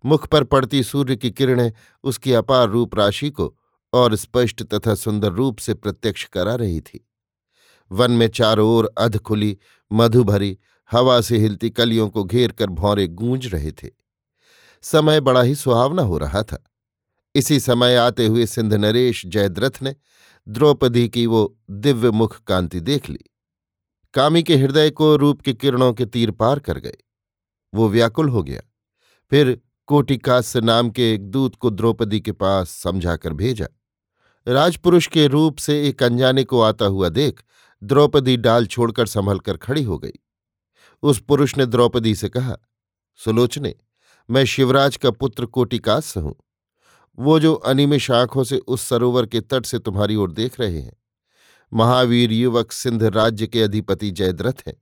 मुख पर पड़ती सूर्य की किरणें उसकी अपार रूप राशि को और स्पष्ट तथा सुंदर रूप से प्रत्यक्ष करा रही थी। वन में चारों ओर अध खुली, मधुभरी, हवा से हिलती कलियों को घेर कर भौरे गूंज रहे थे। समय बड़ा ही सुहावना हो रहा था। इसी समय आते हुए सिंध नरेश जयद्रथ ने द्रौपदी की वो दिव्य मुख कांति देख ली। कामी के हृदय को रूप के किरणों के तीर पार कर गए। वो व्याकुल हो गया। फिर कोटिकास्य नाम के एक दूत को द्रौपदी के पास समझाकर भेजा। राजपुरुष के रूप से एक अनजाने को आता हुआ देख द्रौपदी डाल छोड़कर संभल कर खड़ी हो गई। उस पुरुष ने द्रौपदी से कहा, सुलोचने, मैं शिवराज का पुत्र कोटिकास्य हूँ। वो जो अनिमिष आँखों से उस सरोवर के तट से तुम्हारी ओर देख रहे हैं महावीर युवक सिंध राज्य के अधिपति जयद्रथ हैं।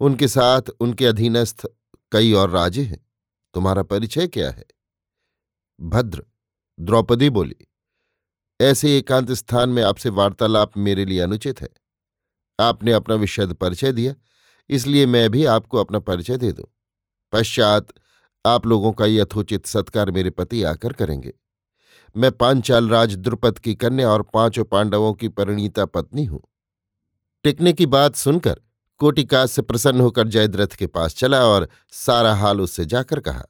उनके साथ उनके अधीनस्थ कई और राजे हैं। तुम्हारा परिचय क्या है? भद्र, द्रौपदी बोली, ऐसे एकांत स्थान में आपसे वार्तालाप मेरे लिए अनुचित है। आपने अपना विशद परिचय दिया, इसलिए मैं भी आपको अपना परिचय दे दूँ। पश्चात आप लोगों का यथोचित सत्कार मेरे पति आकर करेंगे। मैं पांचाल राज द्रुपद की कन्या और पाँचों पांडवों की परिणीता पत्नी हूँ। टिकने की बात सुनकर कोटिकास से प्रसन्न होकर जयद्रथ के पास चला और सारा हाल उससे जाकर कहा।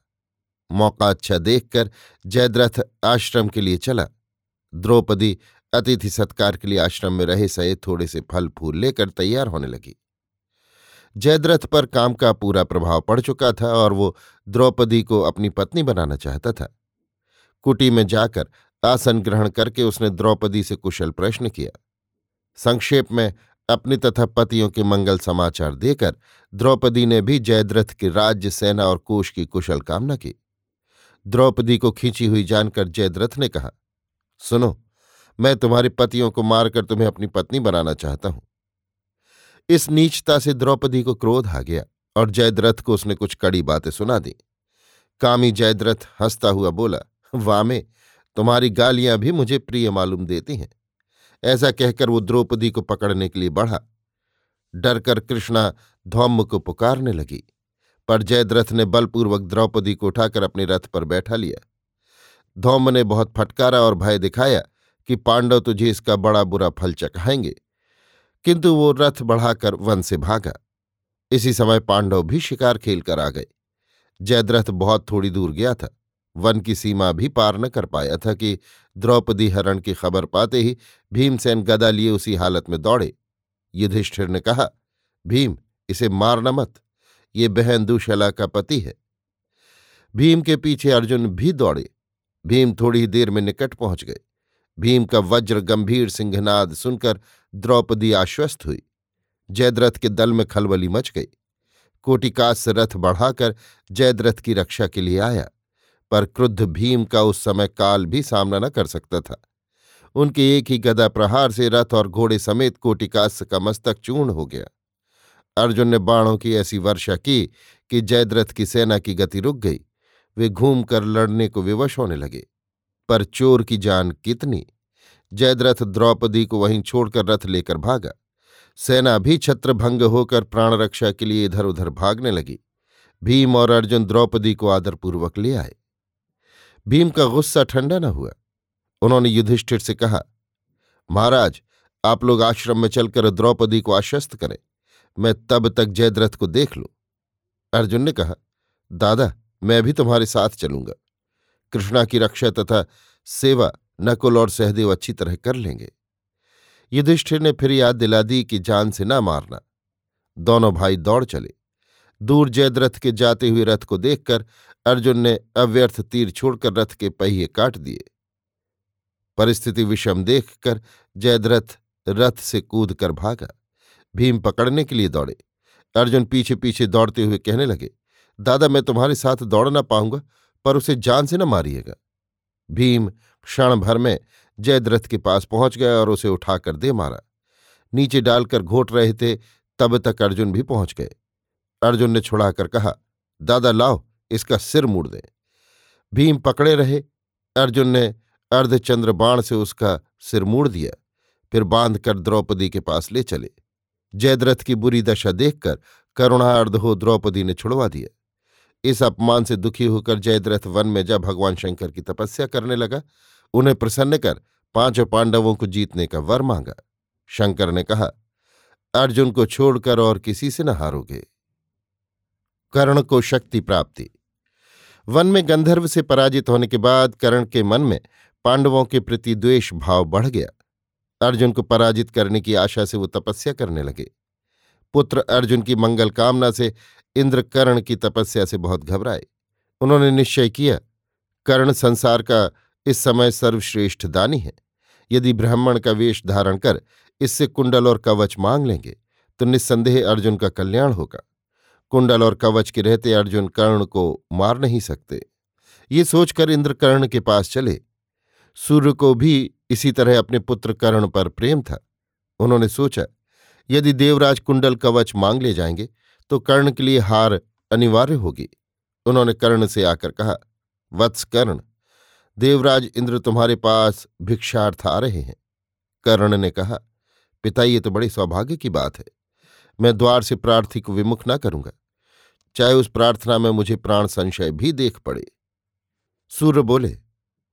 मौका अच्छा देखकर जयद्रथ आश्रम के लिए चला। द्रौपदी अतिथि सत्कार के लिए आश्रम में रहे सहित थोड़े से फल फूल लेकर तैयार होने लगी। जयद्रथ पर काम का पूरा प्रभाव पड़ चुका था और वो द्रौपदी को अपनी पत्नी बनाना चाहता था। कुटी में जाकर आसन ग्रहण करके उसने द्रौपदी से कुशल प्रश्न किया। संक्षेप में, अपने तथा पतियों के मंगल समाचार देकर द्रौपदी ने भी जयद्रथ के राज्य, सेना और कोष की कुशल कामना की। द्रौपदी को खींची हुई जानकर जयद्रथ ने कहा, सुनो, मैं तुम्हारे पतियों को मारकर तुम्हें अपनी पत्नी बनाना चाहता हूँ। इस नीचता से द्रौपदी को क्रोध आ गया और जयद्रथ को उसने कुछ कड़ी बातें सुना दी। कामी जयद्रथ हंसता हुआ बोला वामे तुम्हारी गालियाँ भी मुझे प्रिय मालूम देती हैं। ऐसा कहकर वो द्रौपदी को पकड़ने के लिए बढ़ा। डरकर कृष्णा धौम्म को पुकारने लगी, पर जयद्रथ ने बलपूर्वक द्रौपदी को उठाकर अपने रथ पर बैठा लिया। धौम्म ने बहुत फटकारा और भय दिखाया कि पांडव तुझे इसका बड़ा बुरा फल चखाएँगे, किंतु वो रथ बढ़ाकर वन से भागा। इसी समय पांडव भी शिकार खेलकर आ गए। जयद्रथ बहुत थोड़ी दूर गया था। वन की सीमा भी पार न कर पाया था कि द्रौपदी हरण की खबर पाते ही भीमसेन गदा लिए उसी हालत में दौड़े। युधिष्ठिर ने कहा, भीम, इसे मारना मत, ये बहन दुशला का पति है। भीम के पीछे अर्जुन भी दौड़े। भीम थोड़ी देर में निकट पहुँच गए। भीम का वज्र गंभीर सिंहनाद सुनकर द्रौपदी आश्वस्त हुई। जयद्रथ के दल में खलबली मच गई। कोटिकास रथ बढ़ाकर जयद्रथ की रक्षा के लिए आया। पर क्रुद्ध भीम का उस समय काल भी सामना न कर सकता था। उनके एक ही गदा प्रहार से रथ और घोड़े समेत कोटिकास का मस्तक चूर्ण हो गया। अर्जुन ने बाणों की ऐसी वर्षा की कि जयद्रथ की सेना की गति रुक गई। वे घूमकर लड़ने को विवश होने लगे। पर चोर की जान कितनी? जयद्रथ द्रौपदी को वहीं छोड़कर रथ लेकर भागा। सेना भी छत्रभंग होकर प्राण रक्षा के लिए इधर उधर भागने लगी। भीम और अर्जुन द्रौपदी को आदरपूर्वक ले आए। भीम का गुस्सा ठंडा न हुआ। उन्होंने युधिष्ठिर से कहा, महाराज, आप लोग आश्रम में चलकर द्रौपदी को आश्वस्त करें। मैं तब तक जयद्रथ को देख लूँ। अर्जुन ने कहा, दादा, मैं भी तुम्हारे साथ चलूँगा। कृष्णा की रक्षा तथा सेवा नकुल और सहदेव अच्छी तरह कर लेंगे। युधिष्ठिर ने फिर याद दिला दी कि जान से ना मारना। दोनों भाई दौड़ चले। दूर जयद्रथ के जाते हुए रथ को देखकर अर्जुन ने अव्यर्थ तीर छोड़कर रथ के पहिए काट दिए। परिस्थिति विषम देखकर जयद्रथ रथ से कूद कर भागा। भीम पकड़ने के लिए दौड़े। अर्जुन पीछे पीछे दौड़ते हुए कहने लगे, दादा, मैं तुम्हारे साथ दौड़ ना पाऊँगा, पर उसे जान से न मारिएगा। भीम क्षण भर में जयद्रथ के पास पहुँच गया और उसे उठाकर दे मारा। नीचे डालकर घोट रहे थे, तब तक अर्जुन भी पहुँच गए। अर्जुन ने छुड़ाकर कहा, दादा, लाओ इसका सिर मूड़ दें। भीम पकड़े रहे। अर्जुन ने अर्धचंद्र बाण से उसका सिर मूड़ दिया, फिर बाँध कर द्रौपदी के पास ले चले। जयद्रथ की बुरी दशा देखकर करुणार्ध हो द्रौपदी ने छुड़वा दिया। इस अपमान से दुखी होकर जयद्रथ वन में जब भगवान शंकर की तपस्या करने लगा। उन्हें प्रसन्न कर पाँचों पांडवों को जीतने का वर मांगा। शंकर ने कहा, अर्जुन को छोड़कर और किसी से न हारोगे। कर्ण को शक्ति प्राप्ति। वन में गंधर्व से पराजित होने के बाद कर्ण के मन में पांडवों के प्रति द्वेष भाव बढ़ गया। अर्जुन को पराजित करने की आशा से वो तपस्या करने लगे। पुत्र अर्जुन की मंगल कामना से इंद्र कर्ण की तपस्या से बहुत घबराए। उन्होंने निश्चय किया, कर्ण संसार का इस समय सर्वश्रेष्ठ दानी है। यदि ब्राह्मण का वेश धारण कर इससे कुंडल और कवच मांग लेंगे तो निस्संदेह अर्जुन का कल्याण होगा। कुंडल और कवच के रहते अर्जुन कर्ण को मार नहीं सकते। ये सोचकर इंद्र कर्ण के पास चले। सूर्य को भी इसी तरह अपने पुत्र कर्ण पर प्रेम था। उन्होंने सोचा, यदि देवराज कुंडल कवच मांग ले जाएँगे तो कर्ण के लिए हार अनिवार्य होगी। उन्होंने कर्ण से आकर कहा, वत्स कर्ण, देवराज इंद्र तुम्हारे पास भिक्षार्थ आ रहे हैं। कर्ण ने कहा पिता ये तो बड़ी सौभाग्य की बात है। मैं द्वार से प्रार्थी को विमुख न करूँगा। चाहे उस प्रार्थना में मुझे प्राण संशय भी देख पड़े। सूर्य बोले,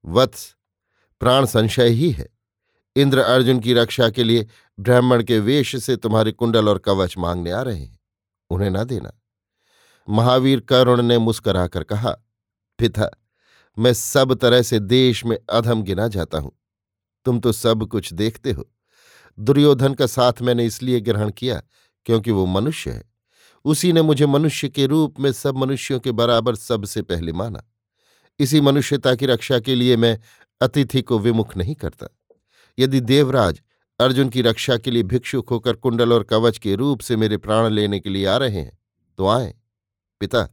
वत्स, प्राण संशय ही है। इंद्र अर्जुन की रक्षा के लिए ब्राह्मण के वेश से तुम्हारे कुंडल और कवच मांगने आ रहे हैं। उन्हें ना देना। महावीर करुण ने मुस्कराकर कहा, पिता, मैं सब तरह से देश में अधम गिना जाता हूँ। तुम तो सब कुछ देखते हो। दुर्योधन का साथ मैंने इसलिए ग्रहण किया क्योंकि वो मनुष्य है। उसी ने मुझे मनुष्य के रूप में सब मनुष्यों के बराबर सबसे पहले माना। इसी मनुष्यता की रक्षा के लिए मैं अतिथि को विमुख नहीं करता। यदि देवराज अर्जुन की रक्षा के लिए भिक्षुक होकर कुंडल और कवच के रूप से मेरे प्राण लेने के लिए आ रहे हैं तो आए। पिता,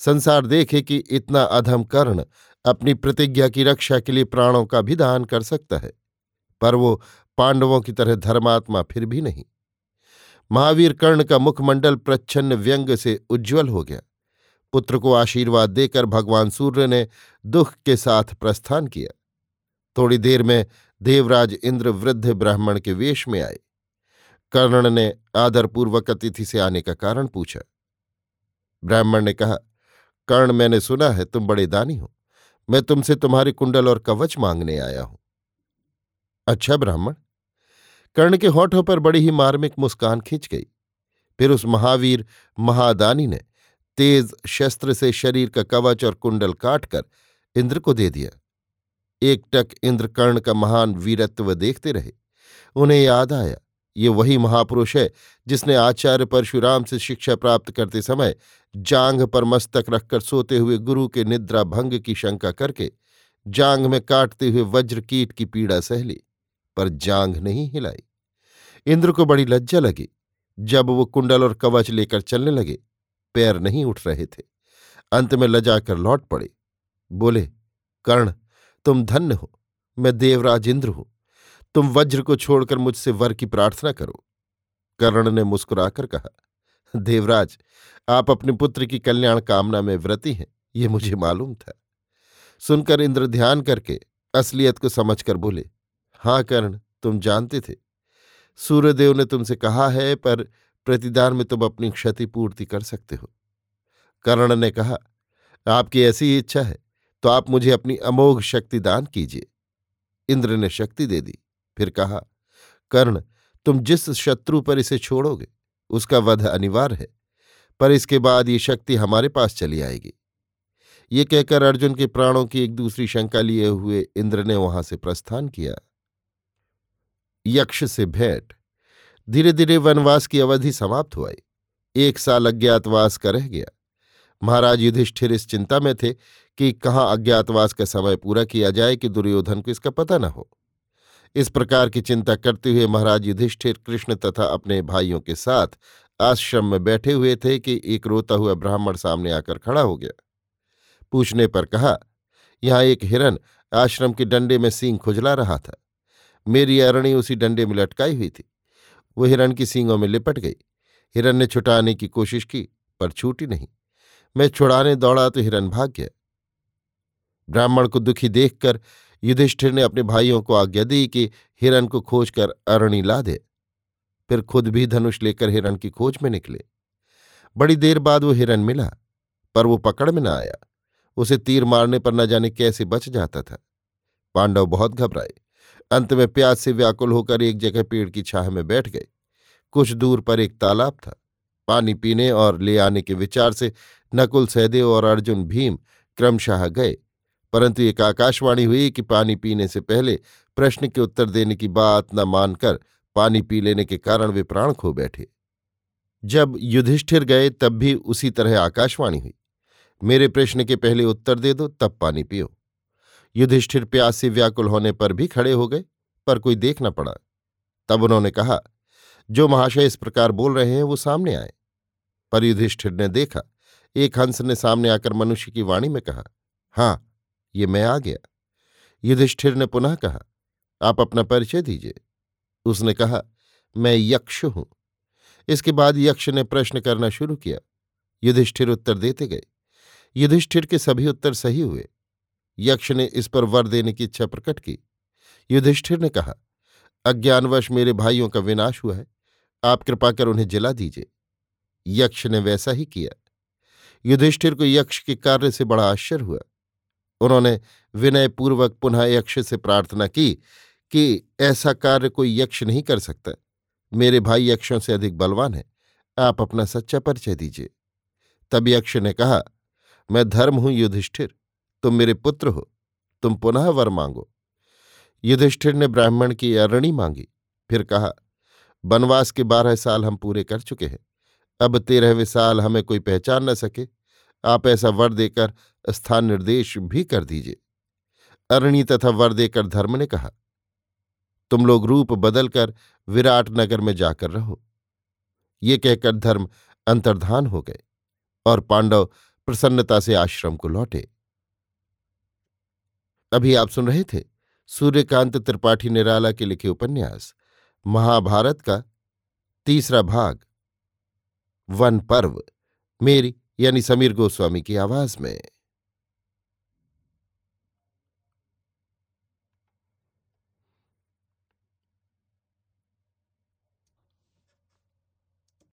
संसार देखे कि इतना अधम कर्ण अपनी प्रतिज्ञा की रक्षा के लिए प्राणों का भी दान कर सकता है, पर वो पांडवों की तरह धर्मात्मा फिर भी नहीं। महावीर कर्ण का मुखमंडल प्रच्छन्न व्यंग से उज्ज्वल हो गया। पुत्र को आशीर्वाद देकर भगवान सूर्य ने दुख के साथ प्रस्थान किया। थोड़ी देर में देवराज इंद्र वृद्ध ब्राह्मण के वेश में आए। कर्ण ने आदरपूर्वक अतिथि से आने का कारण पूछा। ब्राह्मण ने कहा, कर्ण, मैंने सुना है तुम बड़े दानी हो। मैं तुमसे तुम्हारे कुंडल और कवच मांगने आया हूँ। अच्छा ब्राह्मण कर्ण के होठों पर बड़ी ही मार्मिक मुस्कान खिंच गई। फिर उस महावीर महादानी ने तेज शस्त्र से शरीर का कवच और कुंडल काटकर इंद्र को दे दिया। एकटक इंद्र कर्ण का महान वीरत्व देखते रहे। उन्हें याद आया, ये वही महापुरुष है जिसने आचार्य परशुराम से शिक्षा प्राप्त करते समय जांघ पर मस्तक रखकर सोते हुए गुरु के निद्रा भंग की शंका करके जांघ में काटते हुए वज्र कीट की पीड़ा सह ली। पर जांघ नहीं हिलाई। इंद्र को बड़ी लज्जा लगी। जब वो कुंडल और कवच लेकर चलने लगे, पैर नहीं उठ रहे थे। अंत में लजाकर लौट पड़े। बोले, कर्ण, तुम धन्य हो। मैं देवराज इंद्र हूँ। तुम वज्र को छोड़कर मुझसे वर की प्रार्थना करो। कर्ण ने मुस्कुराकर कहा, देवराज, आप अपने पुत्र की कल्याण कामना में व्रति हैं, ये मुझे मालूम था। सुनकर इंद्र ध्यान करके असलियत को समझकर बोले हाँ कर्ण तुम जानते थे। सूर्यदेव ने तुमसे कहा है, पर प्रतिदान में तुम अपनी क्षतिपूर्ति कर सकते हो। कर्ण ने कहा, आपकी ऐसी इच्छा है तो आप मुझे अपनी अमोघ शक्ति दान कीजिए। इंद्र ने शक्ति दे दी, फिर कहा, कर्ण, तुम जिस शत्रु पर इसे छोड़ोगे, उसका वध अनिवार्य है, पर इसके बाद ये शक्ति हमारे पास चली आएगी। ये कहकर अर्जुन के प्राणों की एक दूसरी शंका लिए हुए इंद्र ने वहाँ से प्रस्थान किया। यक्ष से भेंट। धीरे धीरे वनवास की अवधि समाप्त हुई एक साल अज्ञातवास का रह गया। महाराज युधिष्ठिर इस चिंता में थे कि कहाँ अज्ञातवास का समय पूरा किया जाए कि दुर्योधन को इसका पता न हो। इस प्रकार की चिंता करते हुए महाराज युधिष्ठिर कृष्ण तथा अपने भाइयों के साथ आश्रम में बैठे हुए थे कि एक रोता हुआ ब्राह्मण सामने आकर खड़ा हो गया। पूछने पर कहा, यहाँ एक हिरन आश्रम के डंडे में सींग खुजला रहा था। मेरी अरणी उसी डंडे में लटकाई हुई थी। वो हिरण की सींगों में लिपट गई। हिरण ने छुटाने की कोशिश की, पर छूटी नहीं। मैं छुड़ाने दौड़ा तो हिरण भाग गया। ब्राह्मण को दुखी देखकर युधिष्ठिर ने अपने भाइयों को आज्ञा दी कि हिरण को खोजकर अरणी ला दे। फिर खुद भी धनुष लेकर हिरण की खोज में निकले। बड़ी देर बाद वो हिरण मिला, पर वो पकड़ में न आया। उसे तीर मारने पर न जाने कैसे बच जाता था। पांडव बहुत घबराए। अंत में प्यास से व्याकुल होकर एक जगह पेड़ की छाह में बैठ गए कुछ दूर पर एक तालाब था। पानी पीने और ले आने के विचार से नकुल, सहदेव और अर्जुन, भीम क्रमशः गए। परंतु एक आकाशवाणी हुई कि पानी पीने से पहले प्रश्न के उत्तर देने की बात न मानकर पानी पी लेने के कारण वे प्राण खो बैठे। जब युधिष्ठिर गए, तब भी उसी तरह आकाशवाणी हुई। मेरे प्रश्न के पहले उत्तर दे दो, तब पानी पियो। युधिष्ठिर प्यास व्याकुल होने पर भी खड़े हो गए, पर कोई देख न पड़ा। तब उन्होंने कहा, जो महाशय इस प्रकार बोल रहे हैं, वो सामने आए। पर युधिष्ठिर ने देखा, एक हंस ने सामने आकर मनुष्य की वाणी में कहा, हाँ, ये मैं आ गया। युधिष्ठिर ने पुनः कहा, आप अपना परिचय दीजिए। उसने कहा, मैं यक्ष हूँ। इसके बाद यक्ष ने प्रश्न करना शुरू किया। युधिष्ठिर उत्तर देते गए। युधिष्ठिर के सभी उत्तर सही हुए। यक्ष ने इस पर वर देने की इच्छा प्रकट की। युधिष्ठिर ने कहा, अज्ञानवश मेरे भाइयों का विनाश हुआ है। आप कृपा कर उन्हें जला दीजिए। यक्ष ने वैसा ही किया। युधिष्ठिर को यक्ष के कार्य से बड़ा आश्चर्य हुआ। उन्होंने विनयपूर्वक पुनः यक्ष से प्रार्थना की कि ऐसा कार्य कोई यक्ष नहीं कर सकता। मेरे भाई यक्षों से अधिक बलवान है। आप अपना सच्चा परिचय दीजिए। तब यक्ष ने कहा, मैं धर्म हूँ युधिष्ठिर। तुम मेरे पुत्र हो, तुम पुनः वर मांगो। युधिष्ठिर ने ब्राह्मण की अरणी मांगी, फिर कहा वनवास के बारह साल हम पूरे कर चुके हैं। अब तेरहवें साल हमें कोई पहचान न सके। आप ऐसा वर देकर स्थान निर्देश भी कर दीजिए। अरणी तथा वर देकर धर्म ने कहा, तुम लोग रूप बदलकर विराट नगर में जाकर रहो। ये कहकर धर्म अंतर्धान हो गए और पांडव प्रसन्नता से आश्रम को लौटे। अभी आप सुन रहे थे सूर्यकांत त्रिपाठी निराला के लिखे उपन्यास, महाभारत का तीसरा भाग, वन पर्व, मेरी यानी समीर गोस्वामी की आवाज़ में।